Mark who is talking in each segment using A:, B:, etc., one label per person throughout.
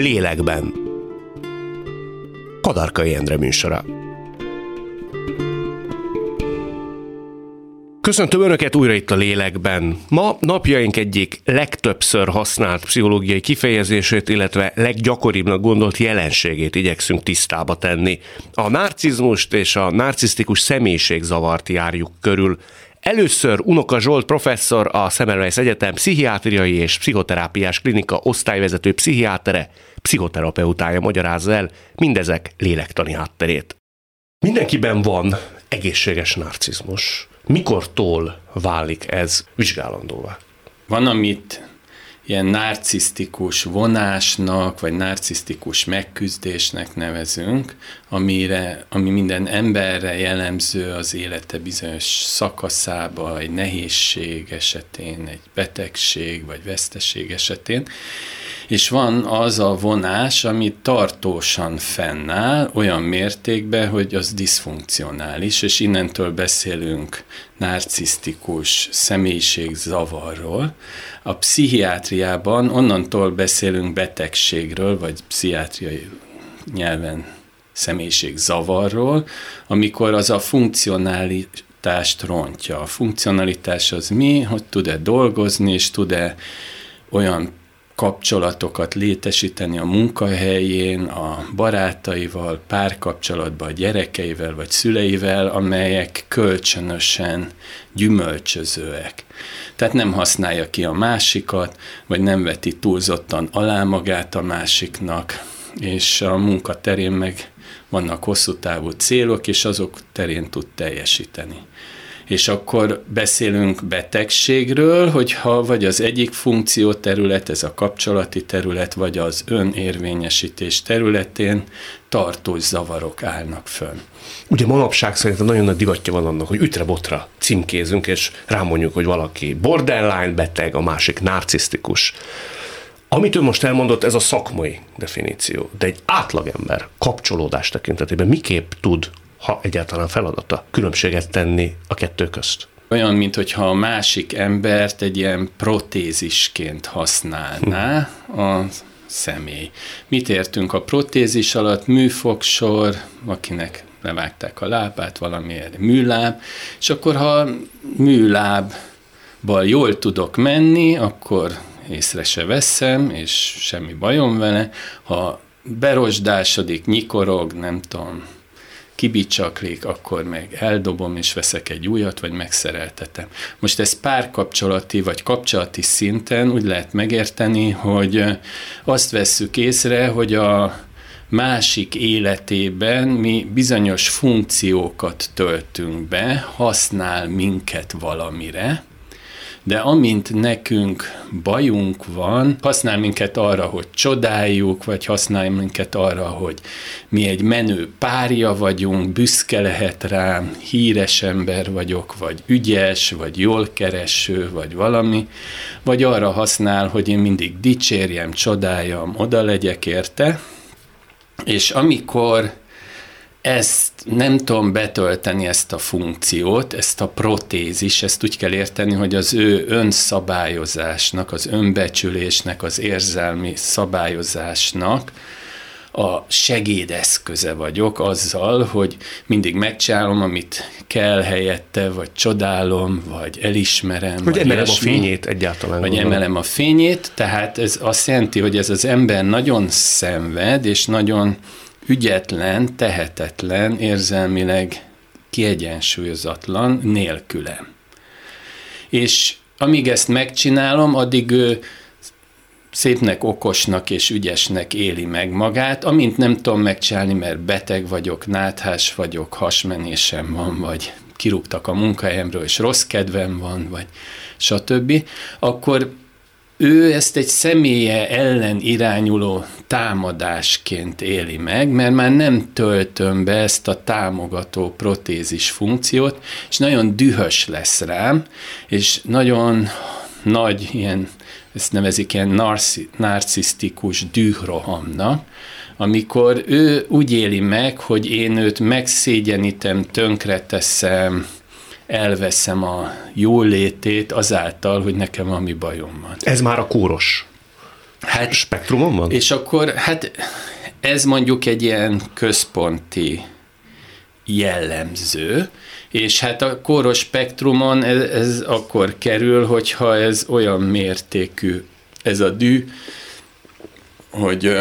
A: Lélekben. Kadarkai Endre műsora. Köszöntöm Önöket újra itt a lélekben. Ma napjaink egyik legtöbbször használt pszichológiai kifejezését, illetve leggyakoribbnak gondolt jelenségét igyekszünk tisztába tenni. A narcizmust és a narcisztikus személyiségzavart járjuk körül. Először Unoka Zsolt professzor, a Semmelweis Egyetem pszichiátriai és pszichoterápiás klinika osztályvezető pszichiátere, pszichoterapeutája magyarázza el mindezek lélektani hátterét. Mindenkiben van egészséges narcizmus. Mikortól válik ez vizsgálandóvá?
B: Van, amit ilyen narcisztikus vonásnak, vagy narcisztikus megküzdésnek nevezünk, amire, ami minden emberre jellemző az élete bizonyos szakaszába, egy nehézség esetén, egy betegség vagy veszteség esetén, és van az a vonás, ami tartósan fennáll olyan mértékben, hogy az diszfunkcionális, és innentől beszélünk narcisztikus személyiségzavarról. A pszichiátriában onnantól beszélünk betegségről, vagy pszichiátriai nyelven személyiségzavarról, amikor az a funkcionalitást rontja. A funkcionalitás az mi, hogy tud-e dolgozni, és tud-e olyan kapcsolatokat létesíteni a munkahelyén, a barátaival, párkapcsolatban, a gyerekeivel vagy szüleivel, amelyek kölcsönösen gyümölcsözőek. Tehát nem használja ki a másikat, vagy nem veti túlzottan alá magát a másiknak, és a munka terén meg vannak hosszú távú célok, és azok terén tud teljesíteni és akkor beszélünk betegségről, hogyha vagy az egyik funkció terület, ez a kapcsolati terület, vagy az önérvényesítés területén tartós zavarok állnak fönn.
A: Ugye manapság szerintem nagyon nagy divatja van annak, hogy ütre-botra címkézünk, és rámondjuk, hogy valaki borderline beteg, a másik narcisztikus. Amit ő most elmondott, ez a szakmai definíció, de egy átlagember kapcsolódás tekintetében miképp tud ha egyáltalán feladata, különbséget tenni a kettő közt.
B: Olyan, mintha a másik embert egy ilyen protézisként használná a személy. Mit értünk a protézis alatt? Műfogsor, akinek levágták a lábát, valamiért műláb, és akkor ha műlábbal jól tudok menni, akkor észre se veszem, és semmi bajom vele. Ha berosdásodik, nyikorog, nem tudom, kibicsaklik, akkor meg eldobom és veszek egy újat, vagy megszereltetem. Most ez párkapcsolati vagy kapcsolati szinten úgy lehet megérteni, hogy azt vesszük észre, hogy a másik életében mi bizonyos funkciókat töltünk be, használ minket valamire, de amint nekünk bajunk van, használ minket arra, hogy csodáljuk, vagy használ minket arra, hogy mi egy menő párja vagyunk, büszke lehet rám, híres ember vagyok, vagy ügyes, vagy jól kereső, vagy valami, vagy arra használ, hogy én mindig dicsérjem, csodáljam, oda legyek érte, és amikor ezt nem tudom betölteni ezt a funkciót, ezt a protézis, ezt úgy kell érteni, hogy az ő önszabályozásnak, az önbecsülésnek, az érzelmi szabályozásnak a segédeszköze vagyok azzal, hogy mindig megcsinálom, amit kell helyette, vagy csodálom, vagy elismerem.
A: Hogy
B: vagy
A: emelem a fényét egyáltalán.
B: Vagy gondolom. emelem a fényét, tehát ez azt jelenti, hogy ez az ember nagyon szenved, és nagyon ügyetlen, tehetetlen, érzelmileg kiegyensúlyozatlan nélkülem. És amíg ezt megcsinálom, addig ő szépnek, okosnak és ügyesnek éli meg magát, amint nem tudom megcsinálni, mert beteg vagyok, náthás vagyok, hasmenésem van, vagy kirúgtak a munkahelyemről, és rossz kedvem van, vagy stb., akkor ő ezt egy személye ellen irányuló támadásként éli meg, mert már nem töltöm be ezt a támogató protézis funkciót, és nagyon dühös lesz rám, és nagyon nagy ilyen, ezt nevezik ilyen narci, narcisztikus dührohamnak, amikor ő úgy éli meg, hogy én őt megszégyenítem, tönkreteszem, elveszem a jólétét azáltal, hogy nekem ami bajom van.
A: Ez már a kóros hát, spektrumon van?
B: És akkor, hát ez mondjuk egy ilyen központi jellemző, és hát a kóros spektrumon ez, ez akkor kerül, hogyha ez olyan mértékű, ez a dű, hogy,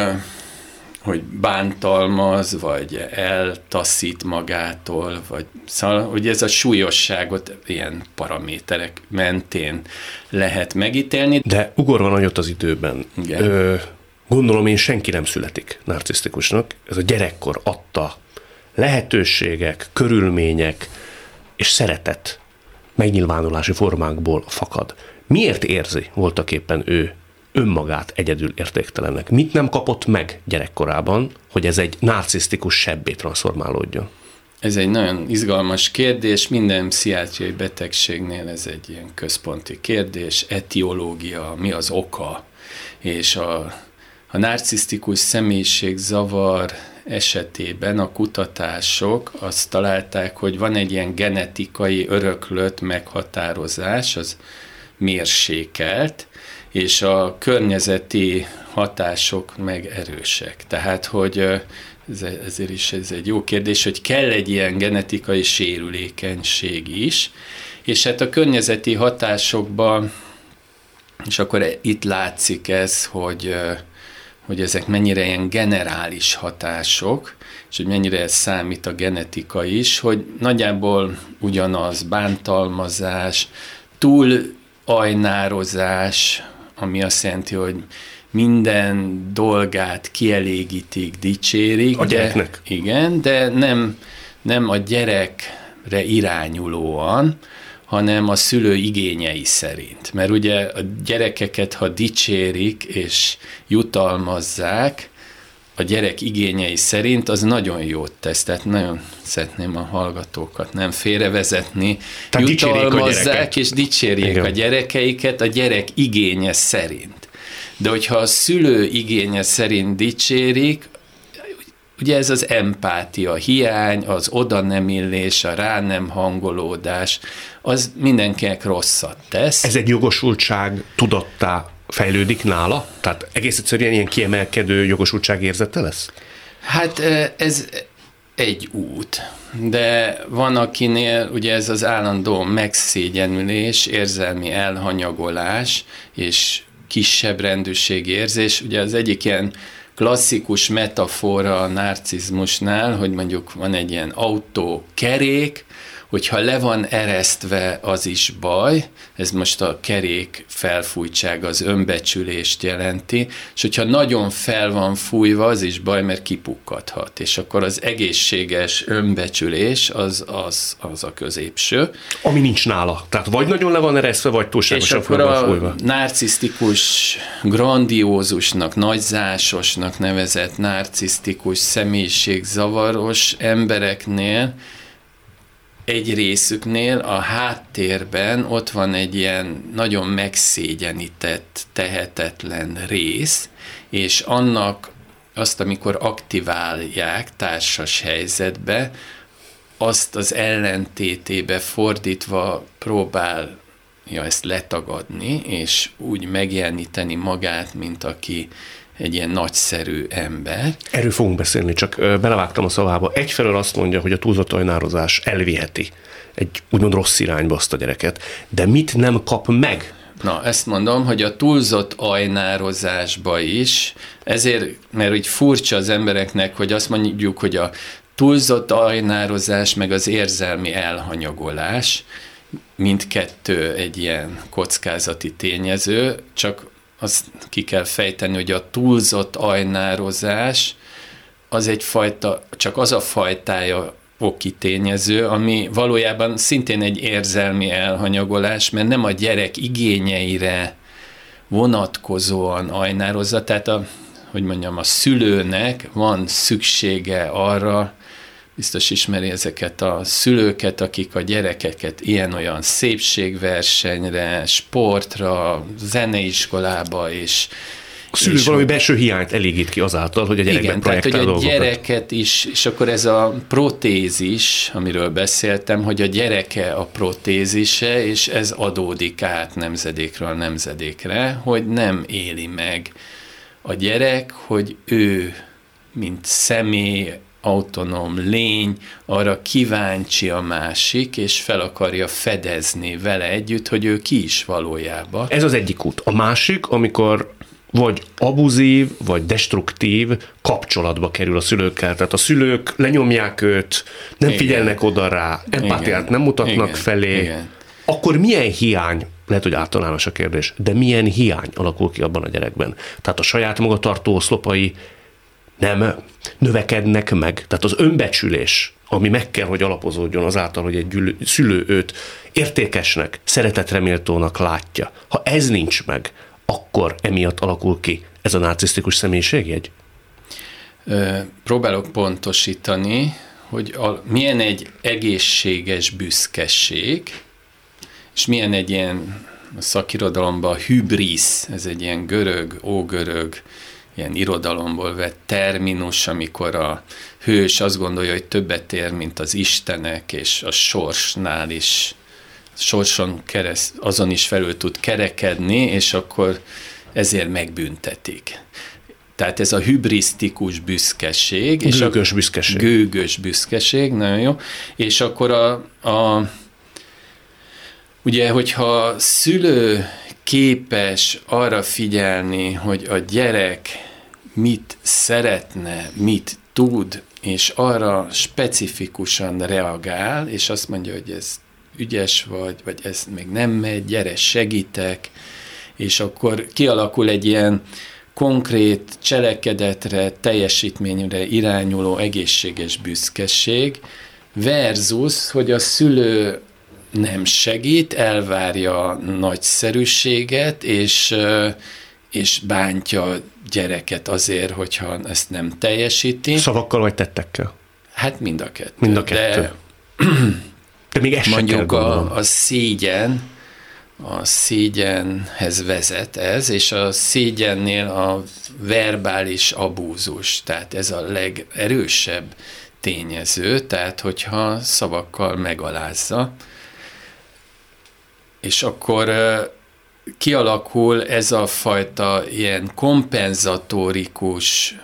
B: hogy bántalmaz, vagy eltaszít magától, vagy szóval, hogy ez a súlyosságot ilyen paraméterek mentén lehet megítélni.
A: De ugorva nagyot az időben. Igen. Ö, gondolom én senki nem születik narcisztikusnak. Ez a gyerekkor adta lehetőségek, körülmények és szeretet megnyilvánulási formákból fakad. Miért érzi voltak éppen ő önmagát egyedül értéktelennek? Mit nem kapott meg gyerekkorában, hogy ez egy narcisztikus sebbé transformálódjon?
B: Ez egy nagyon izgalmas kérdés, minden pszichiátriai betegségnél ez egy ilyen központi kérdés, etiológia, mi az oka, és a, a narcisztikus személyiségzavar esetében a kutatások azt találták, hogy van egy ilyen genetikai öröklött meghatározás, az mérsékelt, és a környezeti hatások meg erősek. Tehát, hogy ez, ezért is ez egy jó kérdés, hogy kell egy ilyen genetikai sérülékenység is, és hát a környezeti hatásokban, és akkor itt látszik ez, hogy hogy ezek mennyire ilyen generális hatások, és hogy mennyire ez számít a genetika is, hogy nagyjából ugyanaz bántalmazás, túl ajnározás, ami azt jelenti, hogy minden dolgát kielégítik, dicsérik.
A: A gyereknek.
B: De, igen, de nem, nem a gyerekre irányulóan, hanem a szülő igényei szerint. Mert ugye a gyerekeket, ha dicsérik és jutalmazzák, a gyerek igényei szerint, az nagyon jót tesz. Tehát nagyon szeretném a hallgatókat nem félrevezetni. Tehát Jutalmazzák és dicsérjék Igen. a gyerekeiket a gyerek igénye szerint. De hogyha a szülő igénye szerint dicsérik, Ugye ez az empátia hiány, az oda nem illés, a rá nem hangolódás, az mindenkinek rosszat tesz.
A: Ez egy jogosultság tudattá fejlődik nála? Tehát egész egyszerűen ilyen kiemelkedő jogosultság érzete lesz?
B: Hát ez egy út, de van akinél ugye ez az állandó megszégyenülés, érzelmi elhanyagolás és kisebb rendőrségi érzés. Ugye az egyik ilyen klasszikus metafora a narcizmusnál, hogy mondjuk van egy ilyen autó kerék, hogyha le van eresztve, az is baj, ez most a kerék felfújtság az önbecsülést jelenti, és hogyha nagyon fel van fújva, az is baj, mert kipukkadhat, és akkor az egészséges önbecsülés az, az, az a középső.
A: Ami nincs nála, tehát vagy nagyon le van eresztve, vagy túlságosan fel van fújva.
B: narcisztikus, grandiózusnak, nagyzásosnak nevezett narcisztikus személyiségzavaros embereknél egy részüknél a háttérben ott van egy ilyen nagyon megszégyenített, tehetetlen rész, és annak azt, amikor aktiválják társas helyzetbe, azt az ellentétébe fordítva próbál ja, ezt letagadni, és úgy megjeleníteni magát, mint aki egy ilyen nagyszerű ember.
A: Erről fogunk beszélni, csak belevágtam a szavába. Egyfelől azt mondja, hogy a túlzott ajnározás elviheti egy úgymond rossz irányba azt a gyereket, de mit nem kap meg
B: Na, ezt mondom, hogy a túlzott ajnározásba is, ezért, mert úgy furcsa az embereknek, hogy azt mondjuk, hogy a túlzott ajnározás, meg az érzelmi elhanyagolás, mindkettő egy ilyen kockázati tényező, csak azt ki kell fejteni, hogy a túlzott ajnározás az egyfajta, csak az a fajtája oki tényező, ami valójában szintén egy érzelmi elhanyagolás, mert nem a gyerek igényeire vonatkozóan ajnározza, tehát a, hogy mondjam, a szülőnek van szüksége arra, biztos ismeri ezeket a szülőket, akik a gyerekeket ilyen-olyan szépségversenyre, sportra, zeneiskolába és
A: a szülő valami belső hiányt elégít ki azáltal, hogy a gyerekben Igen, tehát, hogy a
B: dolgokat. gyereket is, és akkor ez a protézis, amiről beszéltem, hogy a gyereke a protézise, és ez adódik át nemzedékről nemzedékre, hogy nem éli meg a gyerek, hogy ő, mint személy, autonóm lény, arra kíváncsi a másik, és fel akarja fedezni vele együtt, hogy ő ki is valójában.
A: Ez az egyik út. A másik, amikor vagy abuzív, vagy destruktív kapcsolatba kerül a szülőkkel. Tehát a szülők lenyomják őt, nem Igen. figyelnek oda rá, empátiát Igen. nem mutatnak Igen. felé. Igen. Akkor milyen hiány lehet, hogy általános a kérdés, de milyen hiány alakul ki abban a gyerekben? Tehát a saját magatartó oszlopai nem növekednek meg. Tehát az önbecsülés, ami meg kell, hogy alapozódjon azáltal, hogy egy gyűlő, szülő őt értékesnek, szeretetreméltónak látja. Ha ez nincs meg, akkor emiatt alakul ki ez a narcisztikus személyiségjegy?
B: Próbálok pontosítani, hogy a, milyen egy egészséges büszkeség, és milyen egy ilyen a szakirodalomban hübrisz, ez egy ilyen görög, ógörög, ilyen irodalomból vett terminus, amikor a hős azt gondolja, hogy többet ér, mint az istenek, és a sorsnál is, sorson kereszt, azon is felül tud kerekedni, és akkor ezért megbüntetik. Tehát ez a hübrisztikus büszkeség.
A: Gőgös és a, büszkeség.
B: Gőgös büszkeség, nagyon jó. És akkor a, a ugye, hogyha szülő képes arra figyelni, hogy a gyerek mit szeretne, mit tud, és arra specifikusan reagál, és azt mondja, hogy ez ügyes vagy, vagy ez még nem megy, gyere, segítek, és akkor kialakul egy ilyen konkrét cselekedetre, teljesítményre irányuló egészséges büszkeség, versus, hogy a szülő nem segít, elvárja nagyszerűséget, és, és bántja a gyereket azért, hogyha ezt nem teljesíti.
A: Szavakkal vagy tettekkel?
B: Hát mind a kettő.
A: Mind a kettő. De, De még ez
B: mondjuk a, a szégyen, a szégyenhez vezet ez, és a szégyennél a verbális abúzus, tehát ez a legerősebb tényező, tehát hogyha szavakkal megalázza, és akkor kialakul ez a fajta ilyen kompenzatórikus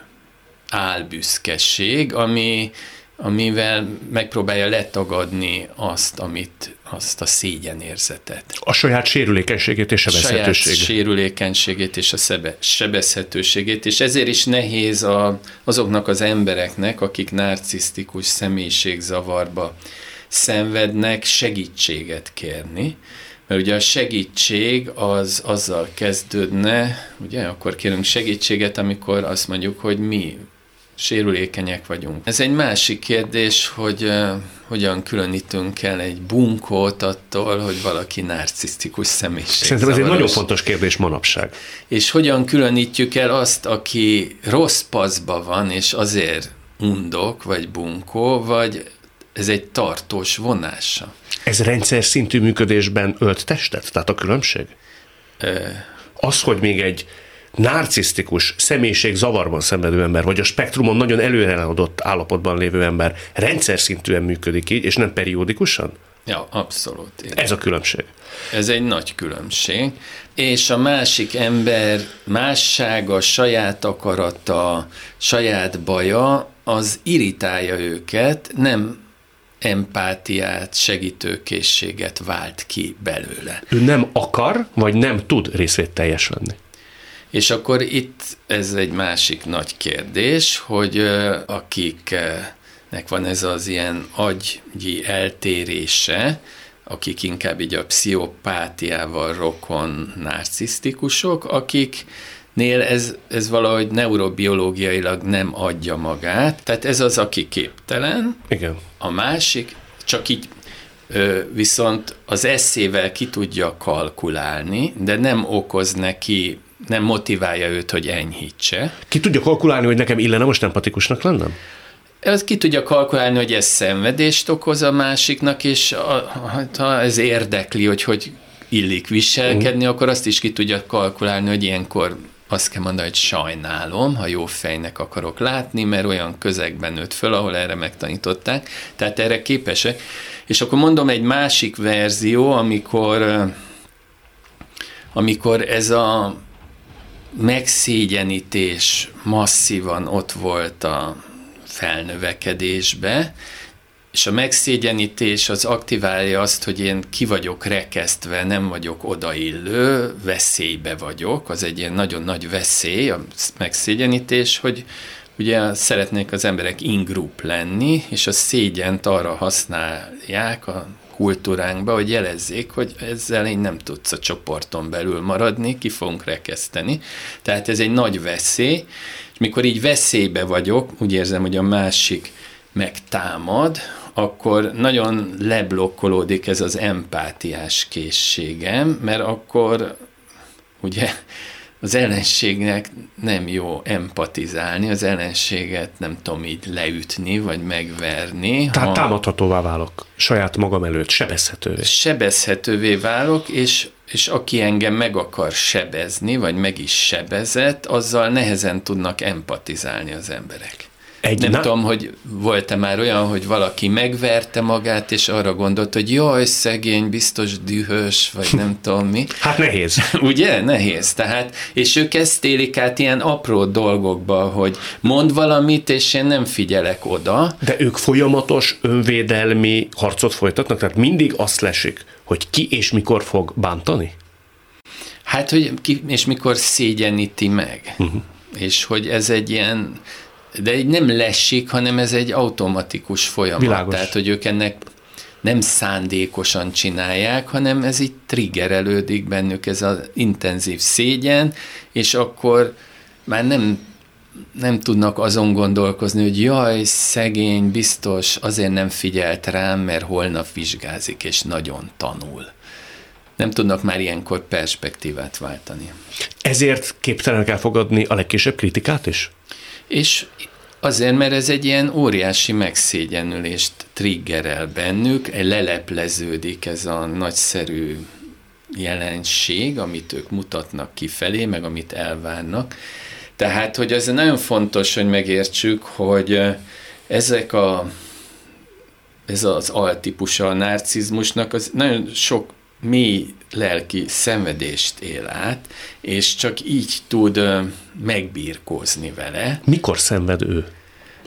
B: álbüszkeség, ami, amivel megpróbálja letagadni azt, amit, azt a szégyenérzetet.
A: A saját sérülékenységét és sebezhetőségét.
B: Saját sérülékenységét és a szebe, sebezhetőségét, és ezért is nehéz a, azoknak az embereknek, akik narcisztikus személyiségzavarba szenvednek, segítséget kérni, mert ugye a segítség az azzal kezdődne, ugye, akkor kérünk segítséget, amikor azt mondjuk, hogy mi sérülékenyek vagyunk. Ez egy másik kérdés, hogy uh, hogyan különítünk el egy bunkót attól, hogy valaki narcisztikus személyiség.
A: Szerintem ez egy nagyon fontos kérdés manapság.
B: És hogyan különítjük el azt, aki rossz paszba van, és azért undok, vagy bunkó, vagy ez egy tartós vonása.
A: Ez rendszer szintű működésben ölt testet? Tehát a különbség? E... Az, hogy még egy narcisztikus személyiség zavarban szenvedő ember, vagy a spektrumon nagyon előreadott állapotban lévő ember rendszer szintűen működik így, és nem periódikusan?
B: Ja, abszolút.
A: Igen. Ez a különbség.
B: Ez egy nagy különbség. És a másik ember mássága, saját akarata, saját baja, az irritálja őket, nem empátiát, segítőkészséget vált ki belőle.
A: Ő nem akar, vagy nem tud részvételjes lenni.
B: És akkor itt ez egy másik nagy kérdés, hogy akiknek van ez az ilyen agyi eltérése, akik inkább így a pszichopátiával rokon narcisztikusok, akik nél ez, ez valahogy neurobiológiailag nem adja magát. Tehát ez az, aki képtelen.
A: Igen.
B: A másik csak így viszont az eszével ki tudja kalkulálni, de nem okoz neki, nem motiválja őt, hogy enyhítse.
A: Ki tudja kalkulálni, hogy nekem illene most empatikusnak lennem?
B: Ez ki tudja kalkulálni, hogy ez szenvedést okoz a másiknak, és a, hát, ha ez érdekli, hogy hogy illik viselkedni, mm. akkor azt is ki tudja kalkulálni, hogy ilyenkor azt kell mondani, hogy sajnálom, ha jó fejnek akarok látni, mert olyan közegben nőtt föl, ahol erre megtanították, tehát erre képesek. És akkor mondom egy másik verzió, amikor, amikor ez a megszégyenítés masszívan ott volt a felnövekedésbe, és a megszégyenítés az aktiválja azt, hogy én ki vagyok rekesztve, nem vagyok odaillő, veszélybe vagyok, az egy ilyen nagyon nagy veszély, a megszégyenítés, hogy ugye szeretnék az emberek ingroup lenni, és a szégyent arra használják a kultúránkba, hogy jelezzék, hogy ezzel én nem tudsz a csoporton belül maradni, ki fogunk rekeszteni. Tehát ez egy nagy veszély, és mikor így veszélybe vagyok, úgy érzem, hogy a másik megtámad, akkor nagyon leblokkolódik ez az empátiás készségem, mert akkor ugye az ellenségnek nem jó empatizálni, az ellenséget nem tudom így leütni, vagy megverni.
A: Tehát ha támadhatóvá válok saját magam előtt, sebezhetővé.
B: Sebezhetővé válok, és, és aki engem meg akar sebezni, vagy meg is sebezett, azzal nehezen tudnak empatizálni az emberek. Egy nem na- tudom, hogy volt-e már olyan, hogy valaki megverte magát, és arra gondolt, hogy jaj, szegény, biztos dühös, vagy nem tudom mi.
A: Hát nehéz.
B: Ugye? Nehéz. Tehát, és ők ezt élik át ilyen apró dolgokba, hogy mond valamit, és én nem figyelek oda.
A: De ők folyamatos önvédelmi harcot folytatnak, tehát mindig azt lesik, hogy ki és mikor fog bántani?
B: Hát, hogy ki és mikor szégyeníti meg. Uh-huh. És hogy ez egy ilyen de egy nem lesik, hanem ez egy automatikus folyamat. Világos. Tehát, hogy ők ennek nem szándékosan csinálják, hanem ez így triggerelődik bennük, ez az intenzív szégyen, és akkor már nem, nem tudnak azon gondolkozni, hogy jaj, szegény, biztos, azért nem figyelt rám, mert holnap vizsgázik, és nagyon tanul. Nem tudnak már ilyenkor perspektívát váltani.
A: Ezért képtelenek elfogadni a legkisebb kritikát is?
B: És azért, mert ez egy ilyen óriási megszégyenülést triggerel bennük, lelepleződik ez a nagyszerű jelenség, amit ők mutatnak kifelé, meg amit elvárnak. Tehát, hogy ez nagyon fontos, hogy megértsük, hogy ezek a ez az altípusa a narcizmusnak, az nagyon sok mély lelki szenvedést él át, és csak így tud megbírkózni vele.
A: Mikor szenved ő?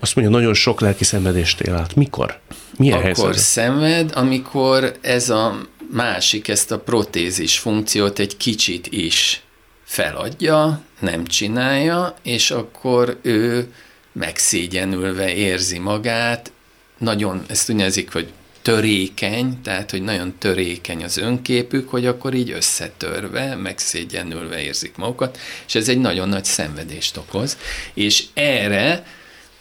A: Azt mondja, nagyon sok lelki szenvedést él át. Mikor?
B: Milyen Akkor helyzet? szenved, amikor ez a másik, ezt a protézis funkciót egy kicsit is feladja, nem csinálja, és akkor ő megszégyenülve érzi magát, nagyon, ezt úgy nevezik, hogy törékeny, tehát hogy nagyon törékeny az önképük, hogy akkor így összetörve, megszégyenülve érzik magukat, és ez egy nagyon nagy szenvedést okoz. És erre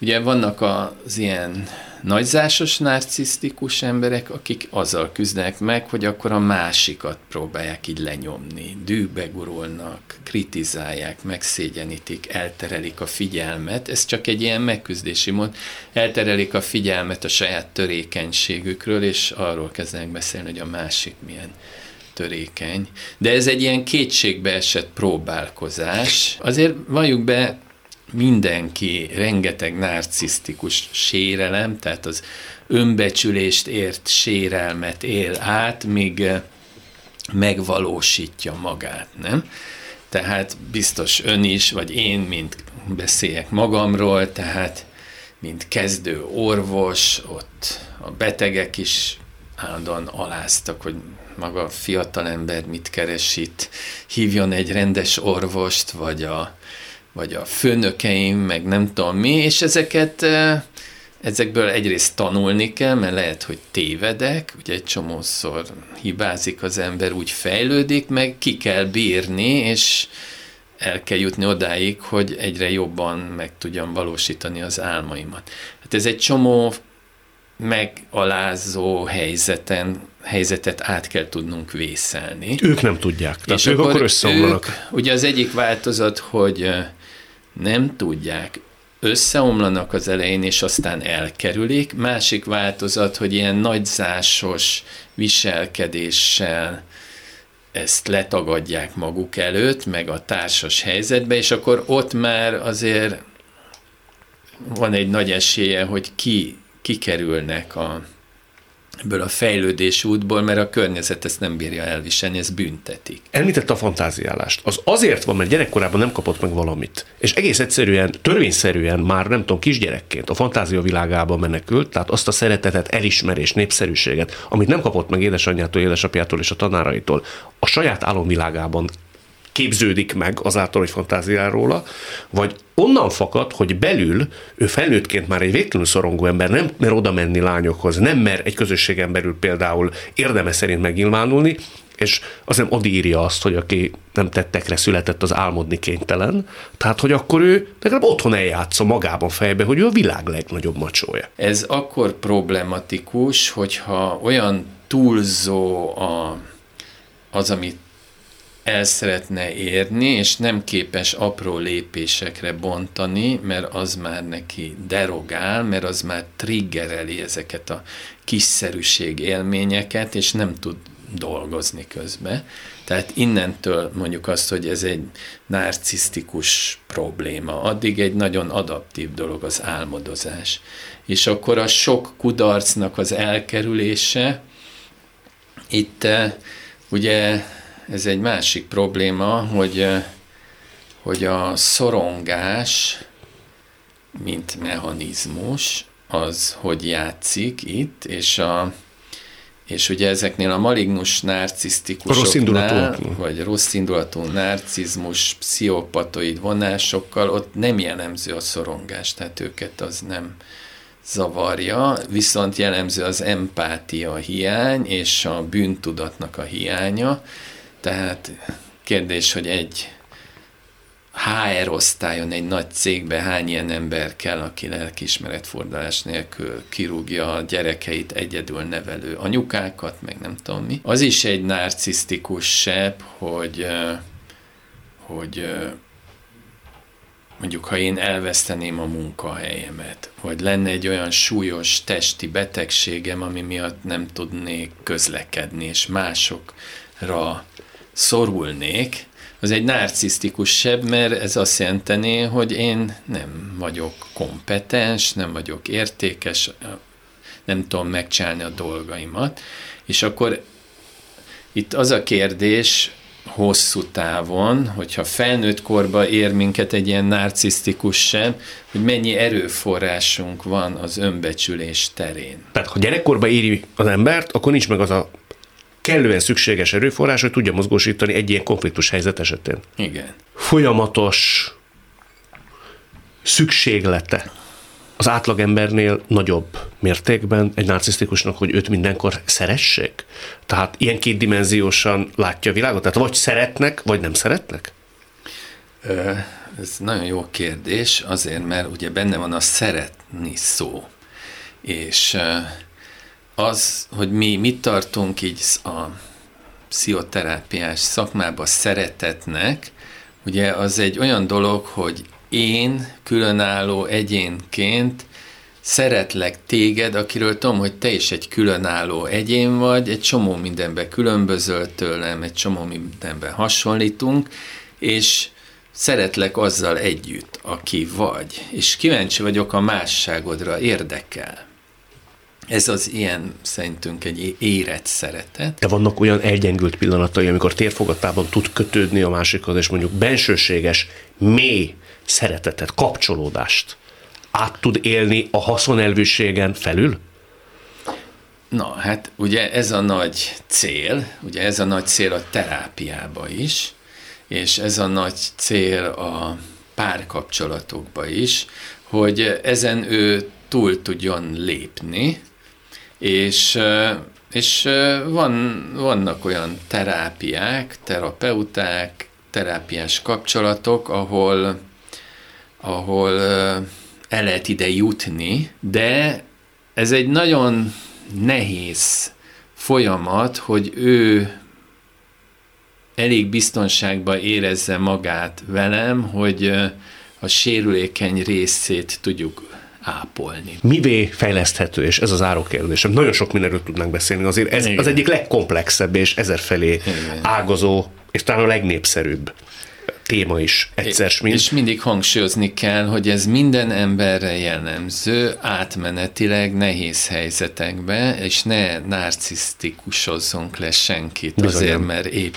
B: ugye vannak az ilyen nagyzásos narcisztikus emberek, akik azzal küzdenek meg, hogy akkor a másikat próbálják így lenyomni, dűbe gurulnak, kritizálják, megszégyenítik, elterelik a figyelmet. Ez csak egy ilyen megküzdési mód. Elterelik a figyelmet a saját törékenységükről, és arról kezdenek beszélni, hogy a másik milyen törékeny. De ez egy ilyen kétségbe esett próbálkozás. Azért valljuk be, mindenki rengeteg narcisztikus sérelem, tehát az önbecsülést ért sérelmet él át, míg eh, megvalósítja magát, nem? Tehát biztos ön is, vagy én, mint beszéljek magamról, tehát mint kezdő orvos, ott a betegek is állandóan aláztak, hogy maga a fiatalember mit keres itt, hívjon egy rendes orvost, vagy a vagy a főnökeim, meg nem tudom mi, és ezeket ezekből egyrészt tanulni kell, mert lehet, hogy tévedek, ugye egy csomószor hibázik az ember, úgy fejlődik, meg ki kell bírni, és el kell jutni odáig, hogy egyre jobban meg tudjam valósítani az álmaimat. Hát ez egy csomó megalázó helyzeten, helyzetet át kell tudnunk vészelni.
A: Ők nem tudják, tehát és ők akkor, akkor összeomlanak. Ők,
B: ugye az egyik változat, hogy nem tudják, összeomlanak az elején, és aztán elkerülik. Másik változat, hogy ilyen nagyzásos viselkedéssel ezt letagadják maguk előtt, meg a társas helyzetbe, és akkor ott már azért van egy nagy esélye, hogy ki, kikerülnek a, ebből a fejlődés útból, mert a környezet ezt nem bírja elviselni, ez büntetik.
A: Említette a fantáziálást. Az azért van, mert gyerekkorában nem kapott meg valamit. És egész egyszerűen, törvényszerűen már nem tudom, kisgyerekként a fantázia világába menekült, tehát azt a szeretetet, elismerés, népszerűséget, amit nem kapott meg édesanyjától, édesapjától és a tanáraitól, a saját álomvilágában képződik meg azáltal, hogy fantáziál róla, vagy onnan fakad, hogy belül ő felnőttként már egy végtelenül szorongó ember, nem mer oda menni lányokhoz, nem mer egy közösségen belül például érdeme szerint megnyilvánulni, és az nem írja azt, hogy aki nem tettekre született, az álmodni kénytelen. Tehát, hogy akkor ő legalább otthon eljátsza magában fejbe, hogy ő a világ legnagyobb macsója.
B: Ez akkor problematikus, hogyha olyan túlzó a, az, amit el szeretne érni, és nem képes apró lépésekre bontani, mert az már neki derogál, mert az már triggereli ezeket a kiszerűség élményeket, és nem tud dolgozni közben. Tehát innentől mondjuk azt, hogy ez egy narcisztikus probléma. Addig egy nagyon adaptív dolog az álmodozás. És akkor a sok kudarcnak az elkerülése, itt eh, ugye ez egy másik probléma, hogy, hogy a szorongás, mint mechanizmus, az hogy játszik itt, és a, és ugye ezeknél a malignus narcisztikusoknál, rossz vagy rossz indulatú narcizmus, pszichopatoid vonásokkal, ott nem jellemző a szorongás, tehát őket az nem zavarja, viszont jellemző az empátia hiány és a bűntudatnak a hiánya, tehát kérdés, hogy egy HR osztályon egy nagy cégbe hány ilyen ember kell, aki lelkiismeretfordulás nélkül kirúgja a gyerekeit egyedül nevelő anyukákat, meg nem tudom mi. Az is egy narcisztikus sebb, hogy, hogy mondjuk ha én elveszteném a munkahelyemet, vagy lenne egy olyan súlyos testi betegségem, ami miatt nem tudnék közlekedni, és másokra szorulnék, az egy narcisztikus sebb, mert ez azt jelenteni, hogy én nem vagyok kompetens, nem vagyok értékes, nem tudom megcsinálni a dolgaimat, és akkor itt az a kérdés hosszú távon, hogyha felnőtt korba ér minket egy ilyen narcisztikus sem, hogy mennyi erőforrásunk van az önbecsülés terén.
A: Tehát ha gyerekkorba éri az embert, akkor nincs meg az a kellően szükséges erőforrás, hogy tudja mozgósítani egy ilyen konfliktus helyzet esetén.
B: Igen.
A: Folyamatos szükséglete az átlagembernél nagyobb mértékben egy narcisztikusnak, hogy őt mindenkor szeressék? Tehát ilyen kétdimenziósan látja a világot? Tehát vagy szeretnek, vagy nem szeretnek?
B: Ez nagyon jó kérdés, azért, mert ugye benne van a szeretni szó. És az, hogy mi mit tartunk így a pszichoterápiás szakmába szeretetnek, ugye az egy olyan dolog, hogy én különálló egyénként szeretlek téged, akiről tudom, hogy te is egy különálló egyén vagy, egy csomó mindenben különbözöl tőlem, egy csomó mindenben hasonlítunk, és szeretlek azzal együtt, aki vagy, és kíváncsi vagyok a másságodra, érdekel. Ez az ilyen szerintünk egy érett szeretet.
A: De vannak olyan elgyengült pillanatai, amikor térfogatában tud kötődni a másikhoz, és mondjuk bensőséges, mély szeretetet, kapcsolódást át tud élni a haszonelvűségen felül?
B: Na, hát ugye ez a nagy cél, ugye ez a nagy cél a terápiába is, és ez a nagy cél a párkapcsolatokba is, hogy ezen ő túl tudjon lépni, és, és van, vannak olyan terápiák, terapeuták, terápiás kapcsolatok, ahol, ahol el lehet ide jutni, de ez egy nagyon nehéz folyamat, hogy ő elég biztonságban érezze magát velem, hogy a sérülékeny részét tudjuk ápolni.
A: Mivé fejleszthető, és ez az kérdés. Nagyon sok mindenről tudnánk beszélni, azért ez Igen. az egyik legkomplexebb és ezerfelé Igen. ágazó, és talán a legnépszerűbb téma is egyszer
B: mint. És mindig hangsúlyozni kell, hogy ez minden emberre jellemző, átmenetileg nehéz helyzetekbe, és ne narcisztikusozzunk le senkit Bizony. azért, mert épp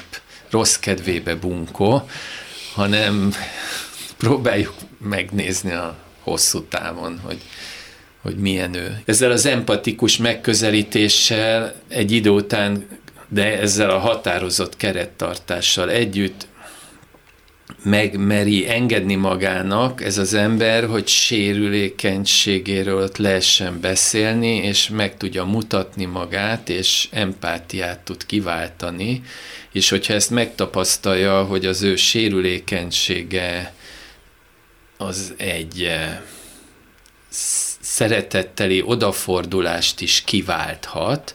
B: rossz kedvébe bunkó, hanem próbáljuk megnézni a hosszú távon, hogy hogy milyen ő. Ezzel az empatikus megközelítéssel egy idő után, de ezzel a határozott kerettartással együtt megmeri engedni magának ez az ember, hogy sérülékenységéről lehessen beszélni, és meg tudja mutatni magát, és empátiát tud kiváltani, és hogyha ezt megtapasztalja, hogy az ő sérülékenysége az egy eh, szeretetteli odafordulást is kiválthat,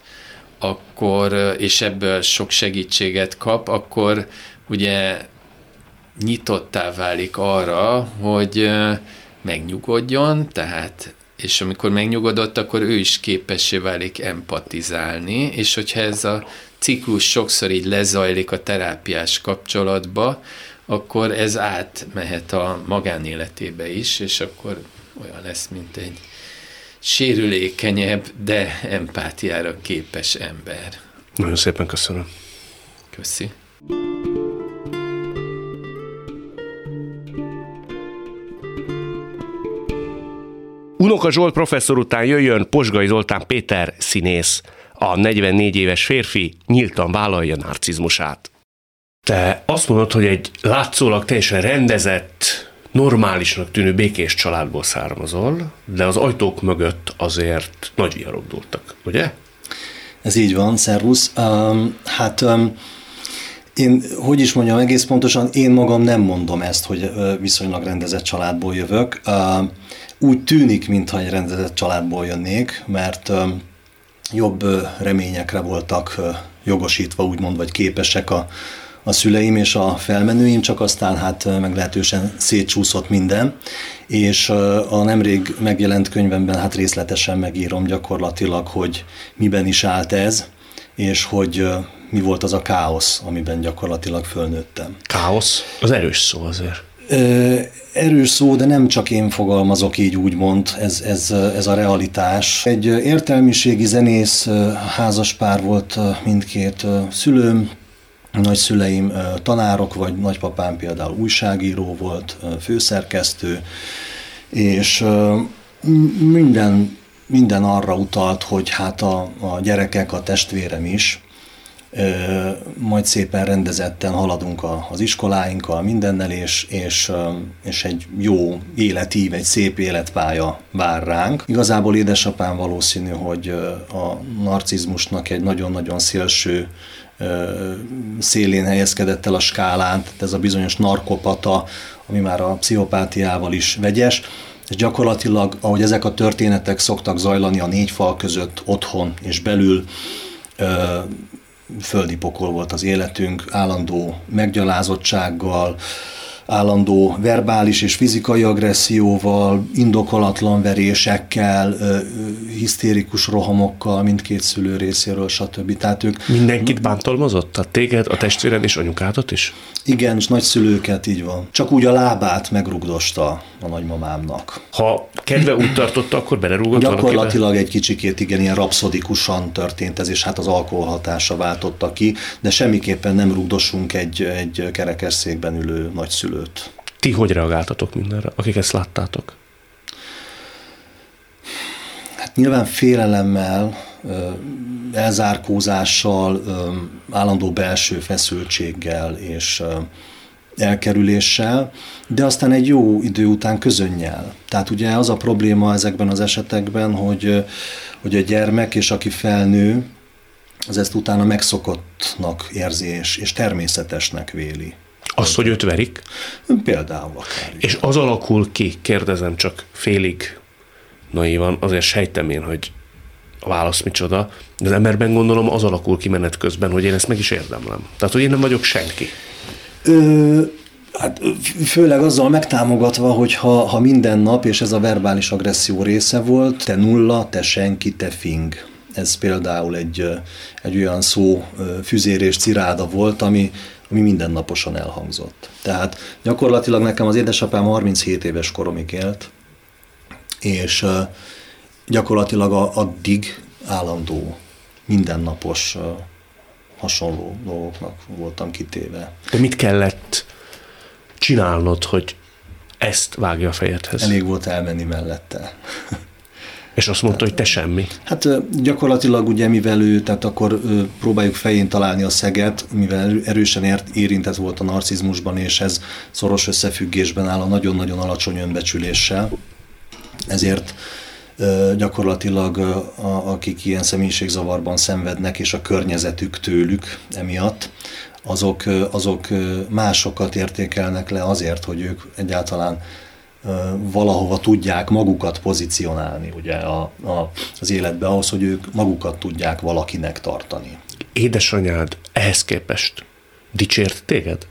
B: akkor, és ebből sok segítséget kap, akkor ugye nyitottá válik arra, hogy megnyugodjon, tehát és amikor megnyugodott, akkor ő is képessé válik empatizálni, és hogyha ez a ciklus sokszor így lezajlik a terápiás kapcsolatba, akkor ez átmehet a magánéletébe is, és akkor olyan lesz, mint egy sérülékenyebb, de empátiára képes ember.
A: Nagyon szépen köszönöm.
B: Köszi.
A: Unoka Zsolt professzor után jöjjön Posgai Zoltán Péter színész. A 44 éves férfi nyíltan vállalja narcizmusát. Te azt mondod, hogy egy látszólag teljesen rendezett, normálisnak tűnő békés családból származol, de az ajtók mögött azért nagy viharok dúltak, ugye?
C: Ez így van, szervusz. Um, hát um, én, hogy is mondjam egész pontosan, én magam nem mondom ezt, hogy viszonylag rendezett családból jövök. Úgy tűnik, mintha egy rendezett családból jönnék, mert jobb reményekre voltak jogosítva, úgymond, vagy képesek a, a szüleim és a felmenőim, csak aztán hát meglehetősen szétcsúszott minden, és a nemrég megjelent könyvemben hát részletesen megírom gyakorlatilag, hogy miben is állt ez, és hogy mi volt az a káosz, amiben gyakorlatilag fölnőttem.
A: Káosz? Az erős szó azért.
C: Erős szó, de nem csak én fogalmazok így úgymond, ez, ez, ez a realitás. Egy értelmiségi zenész házaspár volt mindkét szülőm, nagyszüleim tanárok, vagy nagypapám például újságíró volt, főszerkesztő, és minden, minden arra utalt, hogy hát a, a gyerekek, a testvérem is, majd szépen rendezetten haladunk az iskoláinkkal, mindennel, és, és, és egy jó életív, egy szép életpálya vár ránk. Igazából édesapám valószínű, hogy a narcizmusnak egy nagyon-nagyon szélső szélén helyezkedett el a skálán, tehát ez a bizonyos narkopata, ami már a pszichopátiával is vegyes, és gyakorlatilag, ahogy ezek a történetek szoktak zajlani a négy fal között, otthon és belül, földi pokol volt az életünk, állandó meggyalázottsággal, állandó verbális és fizikai agresszióval, indokolatlan verésekkel, hisztérikus rohamokkal mindkét szülő részéről, stb.
A: Tehát ők... Mindenkit bántolmozott? A téged, a testvéred és anyukádat is?
C: Igen, és nagyszülőket, így van. Csak úgy a lábát megrugdosta a nagymamámnak.
A: Ha kedve úgy tartotta, akkor belerúgott
C: Gyakorlatilag
A: valakibe?
C: egy kicsikét igen, ilyen rapszodikusan történt ez, és hát az alkohol hatása váltotta ki, de semmiképpen nem rugdosunk egy, egy kerekesszékben ülő nagyszülőt.
A: Ti hogy reagáltatok mindenre, akik ezt láttátok?
C: Hát nyilván félelemmel, elzárkózással, állandó belső feszültséggel és elkerüléssel, de aztán egy jó idő után közönnyel. Tehát ugye az a probléma ezekben az esetekben, hogy, hogy a gyermek és aki felnő, az ezt utána megszokottnak érzi és, és természetesnek véli.
A: Azt, hogy őt verik?
C: Például akár.
A: És az alakul ki, kérdezem csak félig naívan, azért sejtem én, hogy a válasz micsoda, de az emberben gondolom az alakul ki menet közben, hogy én ezt meg is érdemlem. Tehát, hogy én nem vagyok senki.
C: Ö, hát főleg azzal megtámogatva, hogy ha, ha minden nap, és ez a verbális agresszió része volt, te nulla, te senki, te fing. Ez például egy, egy olyan szó füzérés ciráda volt, ami ami mindennaposan elhangzott. Tehát gyakorlatilag nekem az édesapám 37 éves koromig élt, és gyakorlatilag addig állandó, mindennapos hasonló dolgoknak voltam kitéve.
A: De mit kellett csinálnod, hogy ezt vágja a fejedhez?
C: Elég volt elmenni mellette.
A: És azt mondta, hogy te semmi.
C: Hát gyakorlatilag ugye, mivel ő, tehát akkor próbáljuk fején találni a szeget, mivel erősen ért, érintett volt a narcizmusban, és ez szoros összefüggésben áll a nagyon-nagyon alacsony önbecsüléssel. Ezért gyakorlatilag a, akik ilyen személyiségzavarban szenvednek, és a környezetük tőlük emiatt, azok, azok másokat értékelnek le azért, hogy ők egyáltalán valahova tudják magukat pozícionálni ugye a, a, az életbe, ahhoz, hogy ők magukat tudják valakinek tartani.
A: Édesanyád ehhez képest dicsért téged?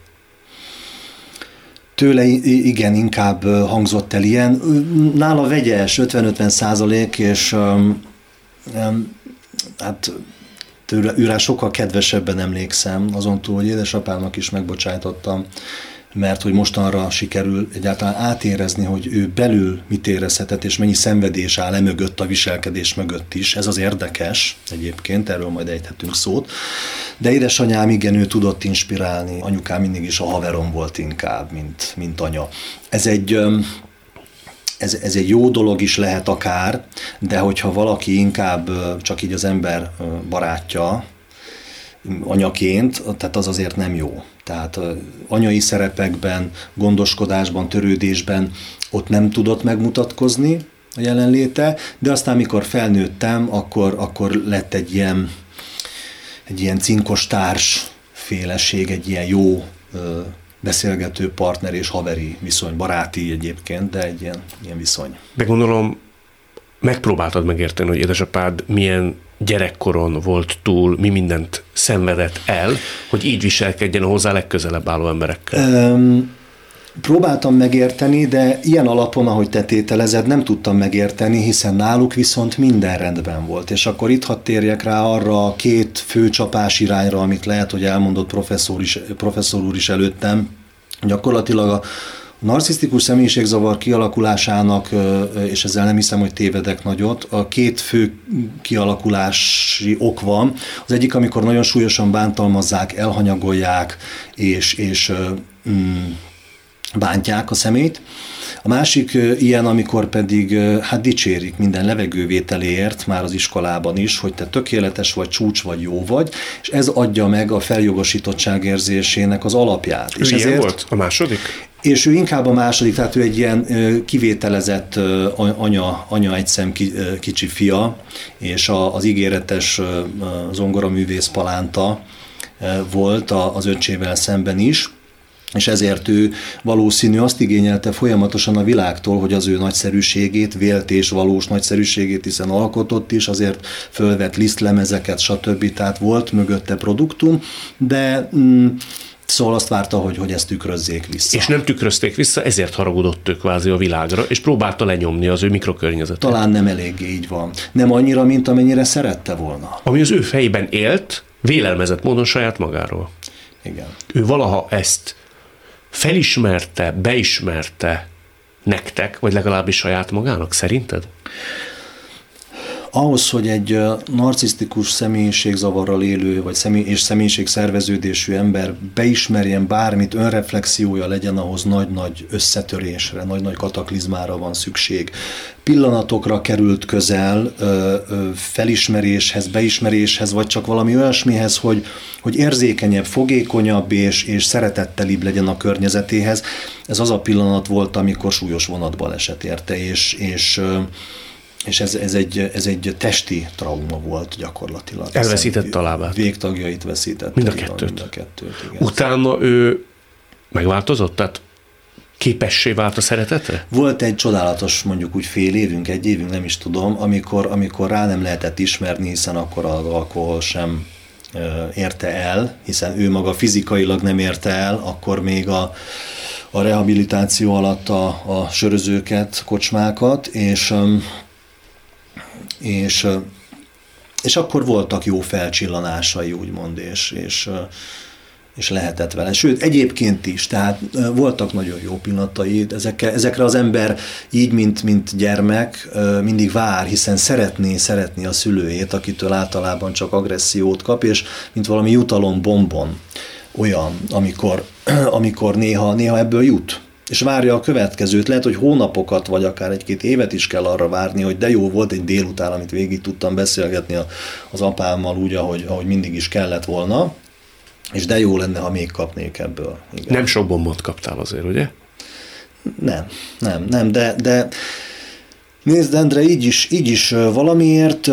C: Tőle igen, inkább hangzott el ilyen. Nála vegyes, 50-50 százalék, és um, um, hát tőle, őrá sokkal kedvesebben emlékszem, azon túl, hogy édesapámnak is megbocsájtottam mert hogy mostanra sikerül egyáltalán átérezni, hogy ő belül mit érezhetett, és mennyi szenvedés áll emögött a viselkedés mögött is. Ez az érdekes egyébként, erről majd ejthetünk szót. De édesanyám igen, ő tudott inspirálni, anyukám mindig is a haverom volt inkább, mint, mint anya. Ez egy ez, ez egy jó dolog is lehet akár, de hogyha valaki inkább csak így az ember barátja, anyaként, tehát az azért nem jó. Tehát anyai szerepekben, gondoskodásban, törődésben ott nem tudott megmutatkozni a jelenléte, de aztán, mikor felnőttem, akkor, akkor lett egy ilyen, egy ilyen cinkos társ féleség, egy ilyen jó beszélgető partner és haveri viszony, baráti egyébként, de egy ilyen, ilyen viszony.
A: De gondolom, megpróbáltad megérteni, hogy édesapád milyen gyerekkoron volt túl, mi mindent szenvedett el, hogy így viselkedjen a hozzá legközelebb álló emberekkel? Um,
C: próbáltam megérteni, de ilyen alapon, ahogy te tételezed, nem tudtam megérteni, hiszen náluk viszont minden rendben volt. És akkor itt hadd térjek rá arra a két fő csapás irányra, amit lehet, hogy elmondott professzor, is, professzor úr is előttem. Gyakorlatilag a narcisztikus személyiségzavar kialakulásának, és ezzel nem hiszem, hogy tévedek nagyot, a két fő kialakulási ok van. Az egyik, amikor nagyon súlyosan bántalmazzák, elhanyagolják, és, és mm, bántják a szemét. A másik ilyen, amikor pedig hát dicsérik minden levegővételéért, már az iskolában is, hogy te tökéletes vagy, csúcs vagy, jó vagy, és ez adja meg a feljogosítottság érzésének az alapját.
A: Ő és ezért, volt? A második?
C: És ő inkább a második, tehát ő egy ilyen kivételezett anya, anya egyszem kicsi fia, és az ígéretes zongoraművész Palánta volt az öccsével szemben is, és ezért ő valószínű azt igényelte folyamatosan a világtól, hogy az ő nagyszerűségét, vélt és valós nagyszerűségét, hiszen alkotott is, azért fölvett lisztlemezeket, stb. Tehát volt mögötte produktum, de mm, Szóval azt várta, hogy, hogy ezt tükrözzék vissza.
A: És nem tükrözték vissza, ezért haragudott ő kvázi a világra, és próbálta lenyomni az ő mikrokörnyezetét.
C: Talán nem eléggé így van. Nem annyira, mint amennyire szerette volna.
A: Ami az ő fejében élt, vélelmezett módon saját magáról.
C: Igen.
A: Ő valaha ezt felismerte, beismerte nektek, vagy legalábbis saját magának, szerinted?
C: Ahhoz, hogy egy narcisztikus személyiségzavarral élő, vagy személy, és személyiség szerveződésű ember beismerjen bármit, önreflexiója legyen, ahhoz nagy-nagy összetörésre, nagy-nagy kataklizmára van szükség. Pillanatokra került közel, felismeréshez, beismeréshez, vagy csak valami olyasmihez, hogy, hogy érzékenyebb, fogékonyabb és, és szeretettelibb legyen a környezetéhez. Ez az a pillanat volt, amikor súlyos vonatbaleset érte, és, és és ez, ez, egy, ez egy testi trauma volt gyakorlatilag.
A: Elveszítette a lábát.
C: Végtagjait veszítette.
A: Mind a kettőt. Mind
C: a kettőt
A: igen. Utána ő megváltozott? Tehát képessé vált a szeretetre?
C: Volt egy csodálatos, mondjuk úgy fél évünk, egy évünk, nem is tudom, amikor, amikor rá nem lehetett ismerni, hiszen akkor az alkohol sem érte el, hiszen ő maga fizikailag nem érte el, akkor még a, a rehabilitáció alatt a, a sörözőket, kocsmákat, és és, és akkor voltak jó felcsillanásai, úgymond, és, és és lehetett vele. Sőt, egyébként is, tehát voltak nagyon jó pillanatai, ezekre, ezekre az ember így, mint, mint gyermek, mindig vár, hiszen szeretné, szeretné a szülőjét, akitől általában csak agressziót kap, és mint valami jutalom bombon olyan, amikor, amikor néha, néha ebből jut és várja a következőt. Lehet, hogy hónapokat, vagy akár egy-két évet is kell arra várni, hogy de jó volt egy délután, amit végig tudtam beszélgetni az apámmal úgy, ahogy, ahogy mindig is kellett volna, és de jó lenne, ha még kapnék ebből.
A: Igen. Nem sok bombot kaptál azért, ugye?
C: Nem, nem, nem, de, de nézd, Endre, így is, így is valamiért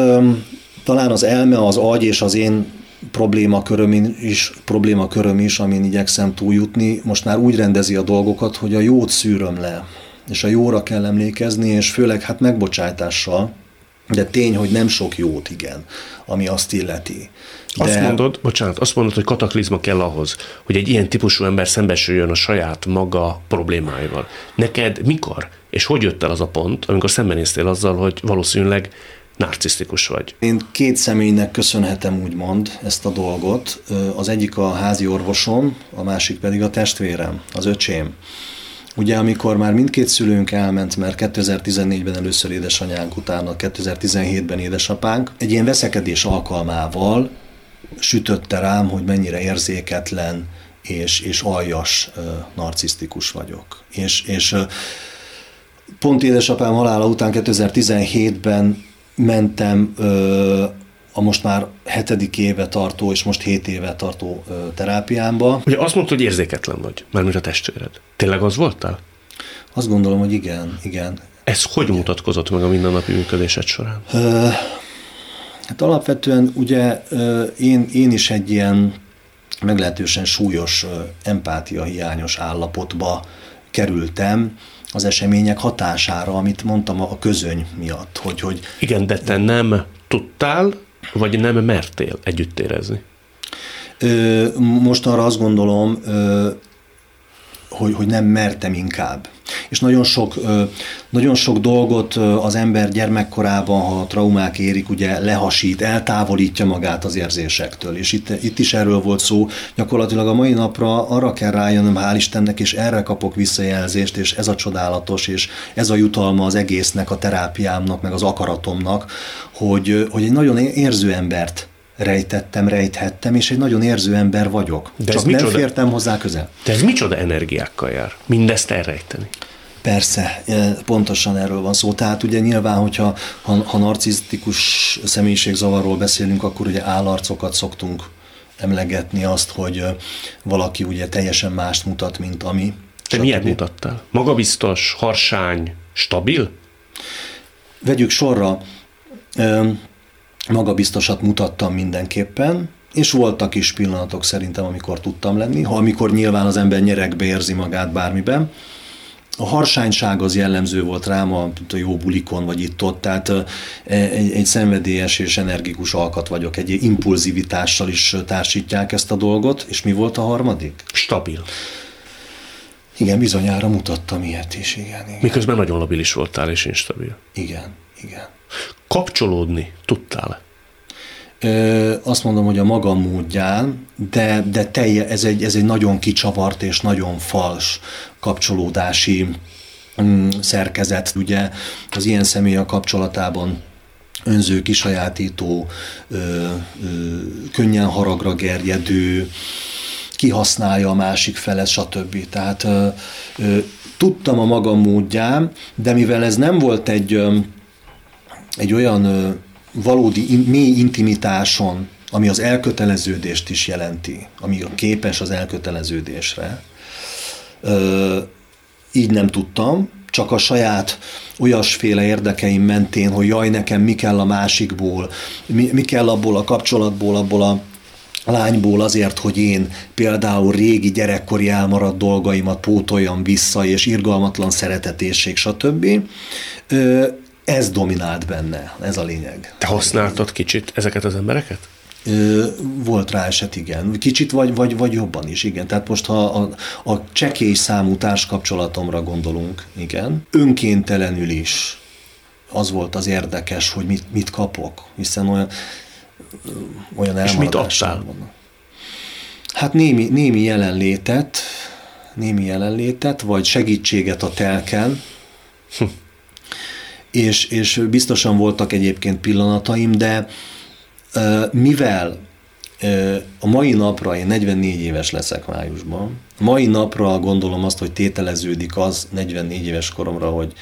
C: talán az elme, az agy és az én problémaköröm is, problémaköröm is, amin igyekszem túljutni, most már úgy rendezi a dolgokat, hogy a jót szűröm le, és a jóra kell emlékezni, és főleg hát megbocsájtással, de tény, hogy nem sok jót, igen, ami azt illeti.
A: De... Azt mondod, bocsánat, azt mondod, hogy kataklizma kell ahhoz, hogy egy ilyen típusú ember szembesüljön a saját maga problémáival. Neked mikor és hogy jött el az a pont, amikor szembenéztél azzal, hogy valószínűleg narcisztikus vagy?
C: Én két személynek köszönhetem úgymond ezt a dolgot. Az egyik a házi orvosom, a másik pedig a testvérem, az öcsém. Ugye amikor már mindkét szülőnk elment, mert 2014-ben először édesanyánk, utána 2017-ben édesapánk, egy ilyen veszekedés alkalmával sütötte rám, hogy mennyire érzéketlen és, és aljas narcisztikus vagyok. És, és pont édesapám halála után 2017-ben mentem ö, a most már hetedik éve tartó, és most hét éve tartó ö, terápiámba.
A: Ugye azt mondtad, hogy érzéketlen vagy, mármint a testvéred. Tényleg az voltál?
C: Azt gondolom, hogy igen, igen.
A: Ez hogy igen. mutatkozott meg a mindennapi működésed során? Ö,
C: hát alapvetően ugye ö, én, én is egy ilyen meglehetősen súlyos empátia hiányos állapotba kerültem, az események hatására, amit mondtam a közöny miatt. Hogy, hogy
A: Igen, de te nem tudtál, vagy nem mertél együtt érezni?
C: Most arra azt gondolom, hogy, hogy nem mertem inkább. És nagyon sok, nagyon sok dolgot az ember gyermekkorában, ha traumák érik, ugye lehasít, eltávolítja magát az érzésektől. És itt, itt is erről volt szó. Gyakorlatilag a mai napra arra kell rájönnöm, hál' Istennek, és erre kapok visszajelzést, és ez a csodálatos, és ez a jutalma az egésznek, a terápiámnak, meg az akaratomnak, hogy, hogy egy nagyon érző embert rejtettem, rejthettem, és egy nagyon érző ember vagyok. De Csak nem fértem hozzá közel.
A: De ez micsoda energiákkal jár? Mindezt elrejteni?
C: Persze, e, pontosan erről van szó. Tehát ugye nyilván, hogyha ha, ha narcisztikus személyiségzavarról beszélünk, akkor ugye állarcokat szoktunk emlegetni azt, hogy e, valaki ugye teljesen mást mutat, mint ami.
A: Te miért mutattál? Magabiztos, harsány, stabil?
C: Vegyük sorra magabiztosat mutattam mindenképpen, és voltak is pillanatok szerintem, amikor tudtam lenni, ha amikor nyilván az ember nyerekbe érzi magát bármiben. A harsányság az jellemző volt rám a, a jó bulikon, vagy itt-ott, tehát egy, egy szenvedélyes és energikus alkat vagyok, egy impulzivitással is társítják ezt a dolgot, és mi volt a harmadik?
A: Stabil.
C: Igen, bizonyára mutattam ilyet is, igen. igen.
A: Miközben nagyon labilis voltál és instabil.
C: Igen, igen.
A: Kapcsolódni tudtál?
C: Ö, azt mondom, hogy a magam módján, de, de telje, ez, egy, ez egy nagyon kicsavart és nagyon fals kapcsolódási mm, szerkezet. Ugye az ilyen személy a kapcsolatában önző, kisajátító, ö, ö, könnyen haragra gerjedő, kihasználja a másik felet, stb. Tehát ö, ö, tudtam a magam módján, de mivel ez nem volt egy ö, egy olyan valódi mély intimitáson, ami az elköteleződést is jelenti, ami képes az elköteleződésre, így nem tudtam, csak a saját olyasféle érdekeim mentén, hogy jaj, nekem mi kell a másikból, mi, mi kell abból a kapcsolatból, abból a lányból azért, hogy én például régi gyerekkori elmaradt dolgaimat pótoljam vissza, és irgalmatlan szeretetésség, stb ez dominált benne, ez a lényeg.
A: Te használtad kicsit ezeket az embereket?
C: Volt rá eset, igen. Kicsit vagy, vagy, vagy jobban is, igen. Tehát most, ha a, a csekély számú társkapcsolatomra gondolunk, igen, önkéntelenül is az volt az érdekes, hogy mit, mit kapok, hiszen olyan, olyan
A: És mit adtál?
C: Vannak. Hát némi, némi jelenlétet, némi jelenlétet, vagy segítséget a telken, hm. És, és biztosan voltak egyébként pillanataim, de mivel a mai napra, én 44 éves leszek májusban, mai napra gondolom azt, hogy tételeződik az 44 éves koromra, hogy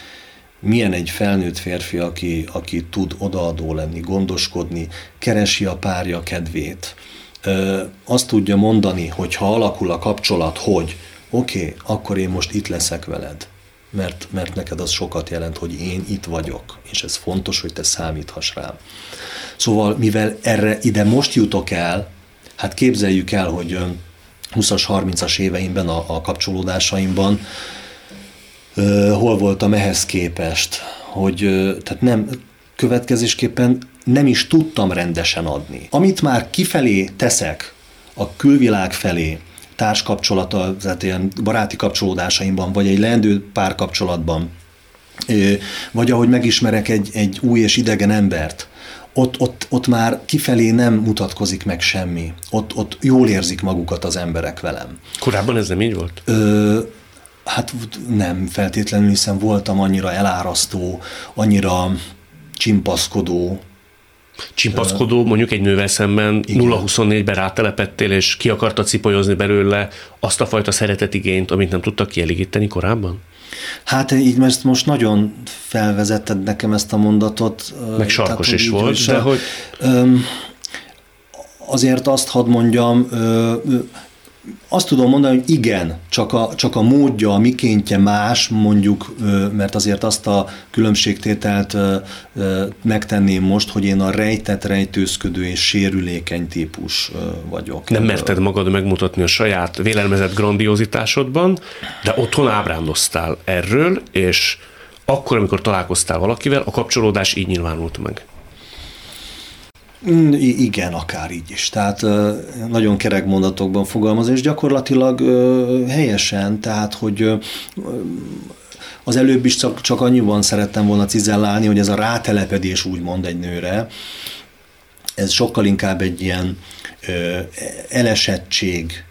C: milyen egy felnőtt férfi, aki, aki tud odaadó lenni, gondoskodni, keresi a párja kedvét. Ö, azt tudja mondani, hogy ha alakul a kapcsolat, hogy oké, okay, akkor én most itt leszek veled, mert, mert neked az sokat jelent, hogy én itt vagyok, és ez fontos, hogy te számíthass rám. Szóval, mivel erre ide most jutok el, hát képzeljük el, hogy 20-as, 30-as éveimben a, a kapcsolódásaimban hol voltam ehhez képest, hogy tehát nem, következésképpen nem is tudtam rendesen adni. Amit már kifelé teszek a külvilág felé, társkapcsolata, tehát ilyen baráti kapcsolódásaimban, vagy egy leendő párkapcsolatban, vagy ahogy megismerek egy, egy új és idegen embert, ott, ott, ott már kifelé nem mutatkozik meg semmi. Ott, ott jól érzik magukat az emberek velem.
A: Korábban ez nem így volt?
C: Ö, hát nem feltétlenül, hiszen voltam annyira elárasztó, annyira csimpaszkodó,
A: Csimpaszkodó, mondjuk egy nővel szemben 0-24-ben rátelepettél, és ki akarta cipolyozni belőle azt a fajta szeretetigényt, amit nem tudtak kielégíteni korábban?
C: Hát így most, most nagyon felvezetted nekem ezt a mondatot.
A: Meg sarkos tehát, is volt, de hogy...
C: Azért azt hadd mondjam, azt tudom mondani, hogy igen, csak a, csak a módja, a mikéntje más, mondjuk, mert azért azt a különbségtételt megtenném most, hogy én a rejtett, rejtőzködő és sérülékeny típus vagyok.
A: Nem merted magad megmutatni a saját vélelmezett grandiozitásodban, de otthon ábrándoztál erről, és akkor, amikor találkoztál valakivel, a kapcsolódás így nyilvánult meg.
C: Mm, igen, akár így is. Tehát nagyon kerek mondatokban fogalmaz, és gyakorlatilag helyesen, tehát hogy az előbb is csak, csak annyiban szerettem volna cizellálni, hogy ez a rátelepedés úgymond egy nőre, ez sokkal inkább egy ilyen elesettség,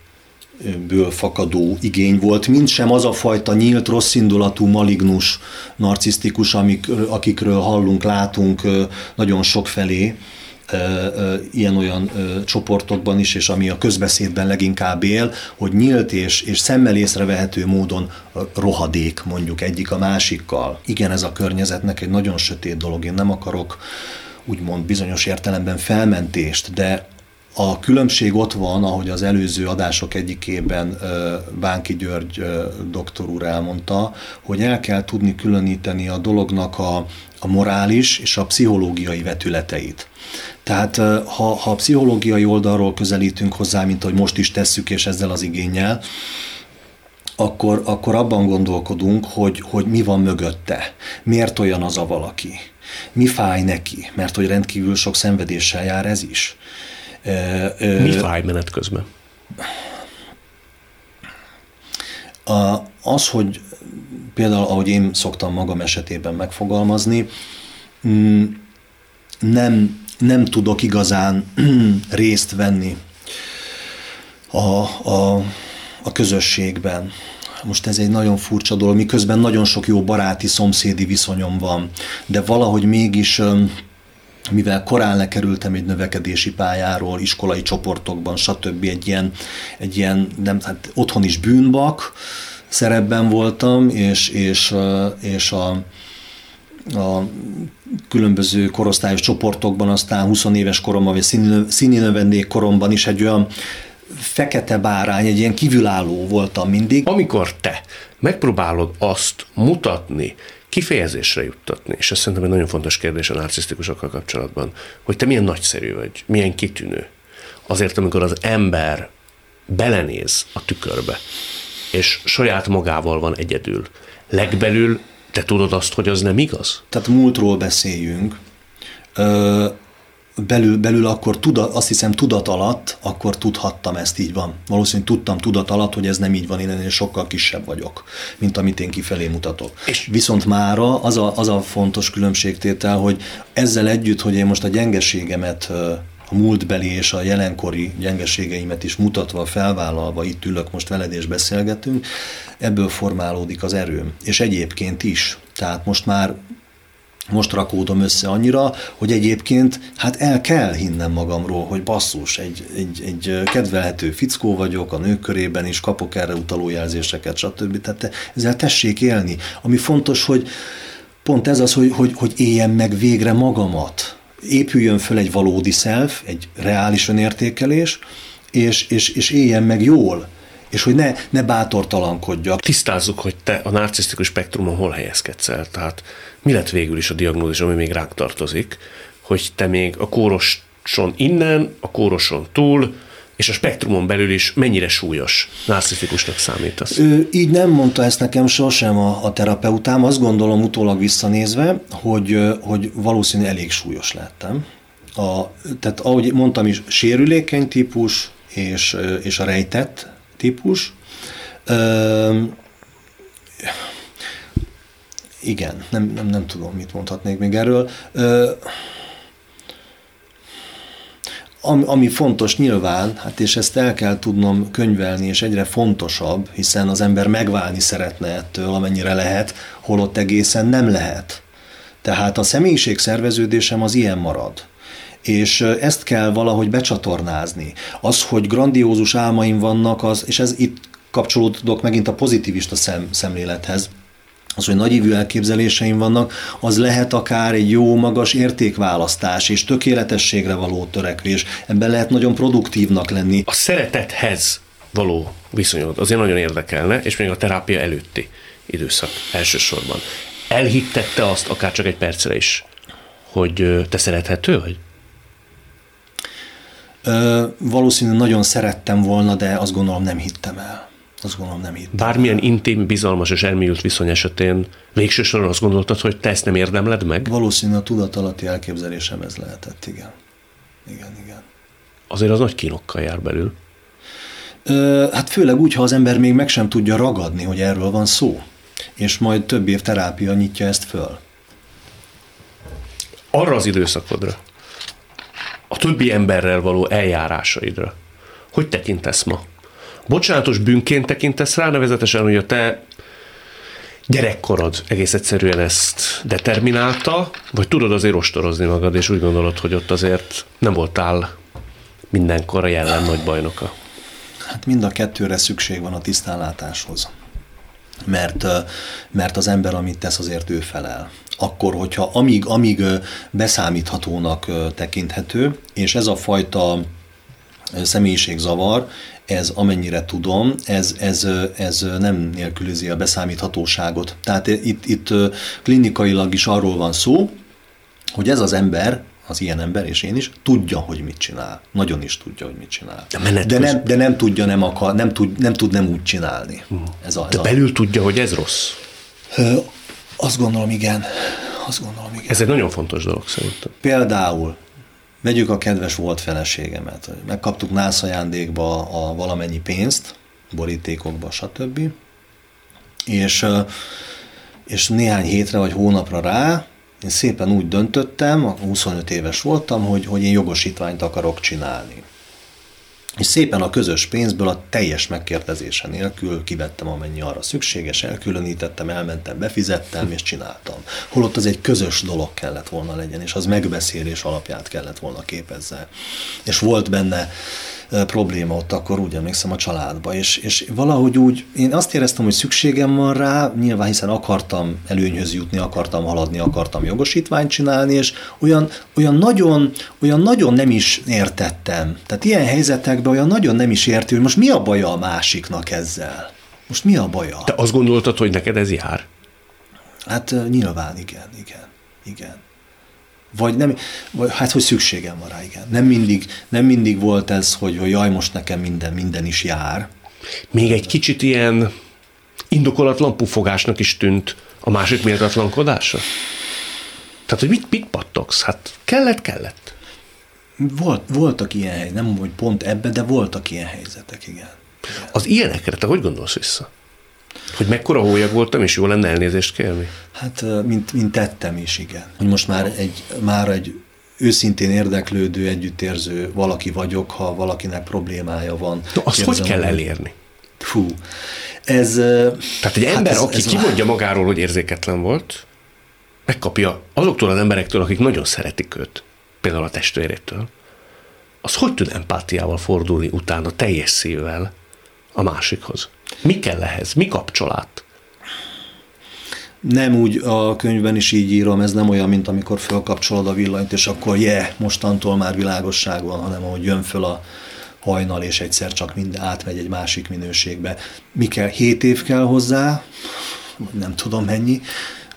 C: ből fakadó igény volt, mint sem az a fajta nyílt, rosszindulatú, malignus, narcisztikus, amik, akikről hallunk, látunk nagyon sok felé, ilyen-olyan csoportokban is, és ami a közbeszédben leginkább él, hogy nyílt és, és szemmel észrevehető módon rohadék mondjuk egyik a másikkal. Igen, ez a környezetnek egy nagyon sötét dolog, én nem akarok úgymond bizonyos értelemben felmentést, de a különbség ott van, ahogy az előző adások egyikében Bánki György doktor úr elmondta, hogy el kell tudni különíteni a dolognak a, a morális és a pszichológiai vetületeit. Tehát ha, ha a pszichológiai oldalról közelítünk hozzá, mint ahogy most is tesszük, és ezzel az igényel, akkor, akkor abban gondolkodunk, hogy, hogy mi van mögötte, miért olyan az a valaki, mi fáj neki, mert hogy rendkívül sok szenvedéssel jár ez is.
A: Mi fáj menet közben?
C: A, az, hogy például, ahogy én szoktam magam esetében megfogalmazni, mm, nem, nem tudok igazán részt venni a, a, a közösségben. Most ez egy nagyon furcsa dolog, miközben nagyon sok jó baráti, szomszédi viszonyom van, de valahogy mégis mivel korán lekerültem egy növekedési pályáról, iskolai csoportokban, stb. egy ilyen, egy ilyen nem, hát otthon is bűnbak szerepben voltam, és, és, és a, a különböző korosztályos csoportokban, aztán 20 éves koromban, vagy színi, növendék koromban is egy olyan fekete bárány, egy ilyen kívülálló voltam mindig.
A: Amikor te megpróbálod azt mutatni, kifejezésre juttatni, és ez szerintem egy nagyon fontos kérdés a narcisztikusokkal kapcsolatban, hogy te milyen nagyszerű vagy, milyen kitűnő. Azért, amikor az ember belenéz a tükörbe, és saját magával van egyedül, legbelül te tudod azt, hogy az nem igaz?
C: Tehát múltról beszéljünk. Belül, belül akkor tudat, azt hiszem tudat alatt, akkor tudhattam ezt így van. Valószínűleg tudtam tudat alatt, hogy ez nem így van, én ennél sokkal kisebb vagyok, mint amit én kifelé mutatok. És Viszont mára az a, az a fontos különbségtétel, hogy ezzel együtt, hogy én most a gyengeségemet a múltbeli és a jelenkori gyengeségeimet is mutatva, felvállalva, itt ülök most veled és beszélgetünk, ebből formálódik az erőm. És egyébként is. Tehát most már most rakódom össze annyira, hogy egyébként hát el kell hinnem magamról, hogy basszus, egy, egy, egy kedvelhető fickó vagyok, a nők körében is kapok erre utaló jelzéseket, stb. Tehát ezzel tessék élni. Ami fontos, hogy pont ez az, hogy, hogy, hogy éljem meg végre magamat. Épüljön föl egy valódi self, egy reális önértékelés, és, és, és éljen meg jól és hogy ne, ne bátortalankodjak.
A: Tisztázzuk, hogy te a narcisztikus spektrumon hol helyezkedsz el. Tehát mi lett végül is a diagnózis, ami még ránk tartozik, hogy te még a kóroson innen, a kóroson túl, és a spektrumon belül is mennyire súlyos narcisztikusnak számítasz?
C: Ő így nem mondta ezt nekem sosem a, a terapeutám. Azt gondolom utólag visszanézve, hogy, hogy valószínűleg elég súlyos lettem. A, tehát ahogy mondtam is, sérülékeny típus és, és a rejtett típus. Ö, igen, nem, nem, nem tudom, mit mondhatnék még erről. Ö, ami, ami fontos nyilván, hát és ezt el kell tudnom könyvelni, és egyre fontosabb, hiszen az ember megválni szeretne ettől, amennyire lehet, holott egészen nem lehet. Tehát a személyiség szerveződésem az ilyen marad és ezt kell valahogy becsatornázni. Az, hogy grandiózus álmaim vannak, az, és ez itt kapcsolódok megint a pozitivista szem, szemlélethez, az, hogy nagyívű elképzeléseim vannak, az lehet akár egy jó, magas értékválasztás és tökéletességre való törekvés. Ebben lehet nagyon produktívnak lenni.
A: A szeretethez való viszonyod azért nagyon érdekelne, és még a terápia előtti időszak elsősorban. Elhittette azt akár csak egy percre is, hogy te szerethető vagy?
C: Valószínűleg nagyon szerettem volna, de azt gondolom nem hittem el. Azt gondolom nem hittem
A: Bármilyen el. intim, bizalmas és elmélyült viszony esetén végső soron azt gondoltad, hogy te ezt nem érdemled meg?
C: Valószínűleg a tudatalatti elképzelésem ez lehetett, igen. Igen, igen.
A: Azért az nagy kínokkal jár belül.
C: Hát főleg úgy, ha az ember még meg sem tudja ragadni, hogy erről van szó, és majd több év terápia nyitja ezt föl.
A: Arra az időszakodra, a többi emberrel való eljárásaidra. Hogy tekintesz ma? Bocsánatos bűnként tekintesz rá, nevezetesen, hogy a te gyerekkorod egész egyszerűen ezt determinálta, vagy tudod azért ostorozni magad, és úgy gondolod, hogy ott azért nem voltál mindenkor a jelen nagy bajnoka?
C: Hát mind a kettőre szükség van a tisztánlátáshoz. Mert, mert az ember, amit tesz, azért ő felel akkor, hogyha amíg, amíg beszámíthatónak tekinthető, és ez a fajta személyiségzavar, ez amennyire tudom, ez, ez, ez nem nélkülözi a beszámíthatóságot. Tehát itt, itt klinikailag is arról van szó, hogy ez az ember, az ilyen ember, és én is, tudja, hogy mit csinál. Nagyon is tudja, hogy mit csinál. De, de, nem, de nem tudja, nem akar, nem tud, nem, tud nem úgy csinálni.
A: Ez a, ez de belül a... tudja, hogy ez rossz?
C: Azt gondolom, igen. Azt gondolom, igen.
A: Ez egy nagyon fontos dolog szerintem.
C: Például vegyük a kedves volt feleségemet. Megkaptuk nász ajándékba a valamennyi pénzt, borítékokba, stb. És, és néhány hétre vagy hónapra rá én szépen úgy döntöttem, 25 éves voltam, hogy, hogy én jogosítványt akarok csinálni és szépen a közös pénzből a teljes megkérdezése nélkül kivettem amennyi arra szükséges, elkülönítettem, elmentem, befizettem és csináltam. Holott az egy közös dolog kellett volna legyen, és az megbeszélés alapját kellett volna képezze. És volt benne probléma ott akkor úgy emlékszem a családba, és, és valahogy úgy, én azt éreztem, hogy szükségem van rá, nyilván hiszen akartam előnyhöz jutni, akartam haladni, akartam jogosítványt csinálni, és olyan, olyan, nagyon, olyan nagyon nem is értettem. Tehát ilyen helyzetekben olyan nagyon nem is érti, hogy most mi a baja a másiknak ezzel. Most mi a baja?
A: Te azt gondoltad, hogy neked ez jár?
C: Hát nyilván igen, igen, igen. Vagy nem, vagy hát, hogy szükségem van rá, igen. Nem mindig, nem mindig volt ez, hogy, hogy jaj, most nekem minden, minden is jár.
A: Még egy kicsit ilyen indokolatlan pufogásnak is tűnt a másik méltatlankodása? Tehát, hogy mit, mit pattogsz? Hát kellett, kellett.
C: Volt, voltak ilyen hely, nem hogy pont ebben, de voltak ilyen helyzetek, igen. igen.
A: Az ilyenekre te hogy gondolsz vissza? Hogy mekkora hólyag voltam, és jó lenne elnézést kérni?
C: Hát, mint, mint tettem is, igen. Hogy most már egy, már egy őszintén érdeklődő, együttérző valaki vagyok, ha valakinek problémája van.
A: No, azt hogy kell elérni?
C: Fú, ez...
A: Tehát egy ember, hát ez, aki ez kimondja magáról, hogy érzéketlen volt, megkapja azoktól az emberektől, akik nagyon szeretik őt, például a testvérétől, az hogy tud empátiával fordulni utána teljes szívvel a másikhoz? Mi kell ehhez? Mi kapcsolat?
C: Nem úgy a könyvben is így írom, ez nem olyan, mint amikor fölkapcsolod a villanyt, és akkor je, yeah, mostantól már világosság van, hanem ahogy jön föl a hajnal, és egyszer csak minden átmegy egy másik minőségbe. Mi kell? Hét év kell hozzá, nem tudom mennyi,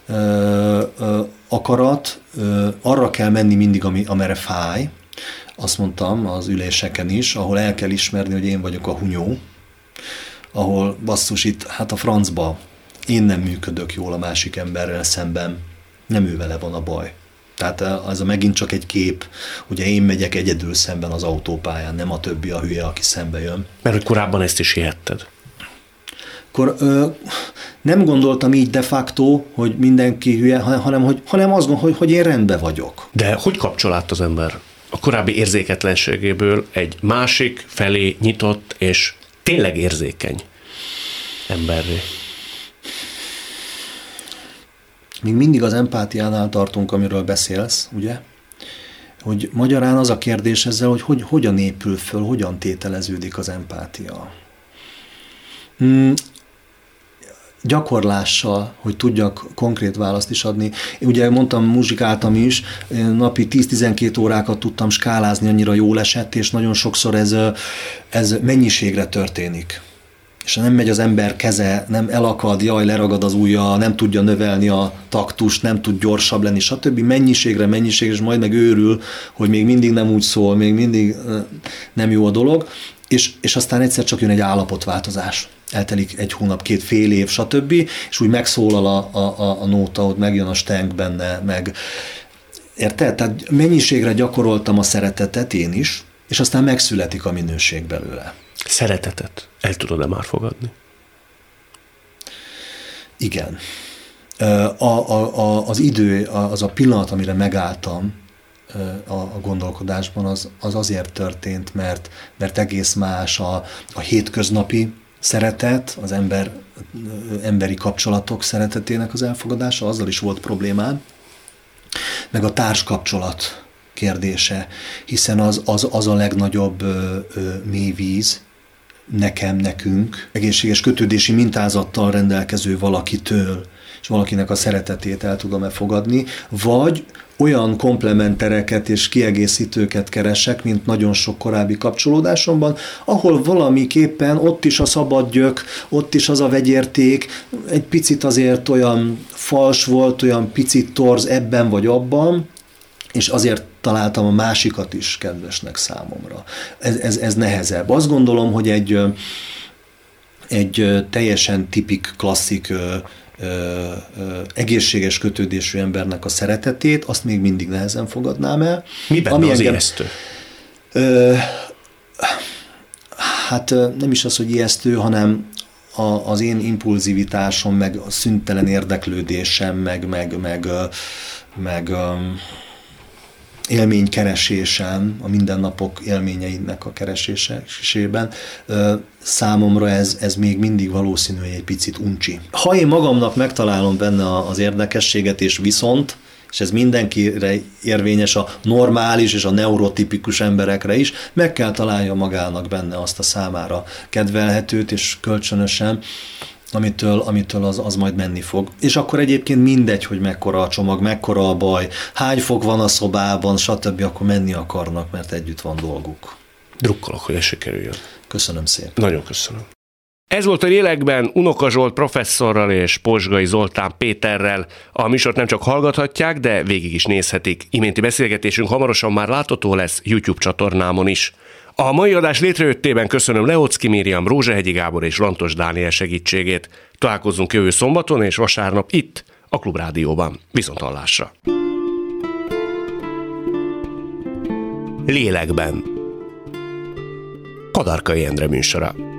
C: ö, ö, akarat, ö, arra kell menni mindig, ami, amere fáj, azt mondtam az üléseken is, ahol el kell ismerni, hogy én vagyok a hunyó, ahol basszus itt, hát a francba én nem működök jól a másik emberrel szemben, nem ő vele van a baj. Tehát az a megint csak egy kép, ugye én megyek egyedül szemben az autópályán, nem a többi a hülye, aki szembe jön.
A: Mert korábban ezt is hihetted.
C: Akkor ö, nem gondoltam így de facto, hogy mindenki hülye, hanem, hogy, hanem azt gondolom, hogy, hogy én rendben vagyok.
A: De hogy kapcsolat az ember a korábbi érzéketlenségéből egy másik felé nyitott és tényleg érzékeny emberré?
C: Még mindig az empátiánál tartunk, amiről beszélsz, ugye? Hogy magyarán az a kérdés ezzel, hogy, hogy hogyan épül föl, hogyan tételeződik az empátia. Gyakorlással, hogy tudjak konkrét választ is adni. Én ugye mondtam, muzsikáltam is, napi 10-12 órákat tudtam skálázni, annyira jól esett, és nagyon sokszor ez, ez mennyiségre történik és nem megy az ember keze, nem elakad, jaj, leragad az ujja, nem tudja növelni a taktust, nem tud gyorsabb lenni, stb. Mennyiségre, mennyiségre, és majd meg őrül, hogy még mindig nem úgy szól, még mindig nem jó a dolog, és, és aztán egyszer csak jön egy állapotváltozás. Eltelik egy hónap, két fél év, stb. És úgy megszólal a, a, a nóta, ott megjön a stenk benne, meg Érted? Tehát mennyiségre gyakoroltam a szeretetet én is, és aztán megszületik a minőség belőle.
A: Szeretetet el tudod-e már fogadni?
C: Igen. A, a, a, az idő, az a pillanat, amire megálltam a, a gondolkodásban, az, az azért történt, mert, mert egész más a, a hétköznapi szeretet, az ember, emberi kapcsolatok szeretetének az elfogadása, azzal is volt problémám, meg a társkapcsolat kérdése, hiszen az, az, az a legnagyobb ö, ö, mély víz, nekem, nekünk, egészséges kötődési mintázattal rendelkező valakitől, és valakinek a szeretetét el tudom-e fogadni, vagy olyan komplementereket és kiegészítőket keresek, mint nagyon sok korábbi kapcsolódásomban, ahol valamiképpen ott is a szabad gyök, ott is az a vegyérték, egy picit azért olyan fals volt, olyan picit torz ebben vagy abban, és azért találtam a másikat is kedvesnek számomra. Ez, ez, ez nehezebb. Azt gondolom, hogy egy, egy teljesen tipik, klasszik egészséges kötődésű embernek a szeretetét, azt még mindig nehezen fogadnám el.
A: Mi benne Ami az engem, ijesztő?
C: Ö, hát nem is az, hogy ijesztő, hanem a, az én impulzivitásom, meg a szüntelen érdeklődésem, meg, meg, meg, meg, meg élménykeresésen, a mindennapok élményeinek a keresésében, számomra ez, ez még mindig valószínű, hogy egy picit uncsi. Ha én magamnak megtalálom benne az érdekességet, és viszont, és ez mindenkire érvényes a normális és a neurotipikus emberekre is, meg kell találja magának benne azt a számára kedvelhetőt és kölcsönösen, amitől, amitől az, az majd menni fog. És akkor egyébként mindegy, hogy mekkora a csomag, mekkora a baj, hány fok van a szobában, stb., akkor menni akarnak, mert együtt van dolguk.
A: Drukkolok, hogy ez sikerüljön.
C: Köszönöm szépen.
A: Nagyon köszönöm. Ez volt a lélekben Unoka Zsolt professzorral és Posgai Zoltán Péterrel. A műsort nem csak hallgathatják, de végig is nézhetik. Iménti beszélgetésünk hamarosan már látható lesz YouTube csatornámon is. A mai adás létrejöttében köszönöm Leocki Miriam, Rózsehegyi Gábor és Lantos Dániel segítségét. Találkozunk jövő szombaton és vasárnap itt, a Klubrádióban. Viszont hallásra! Lélekben Kadarkai Endre műsora.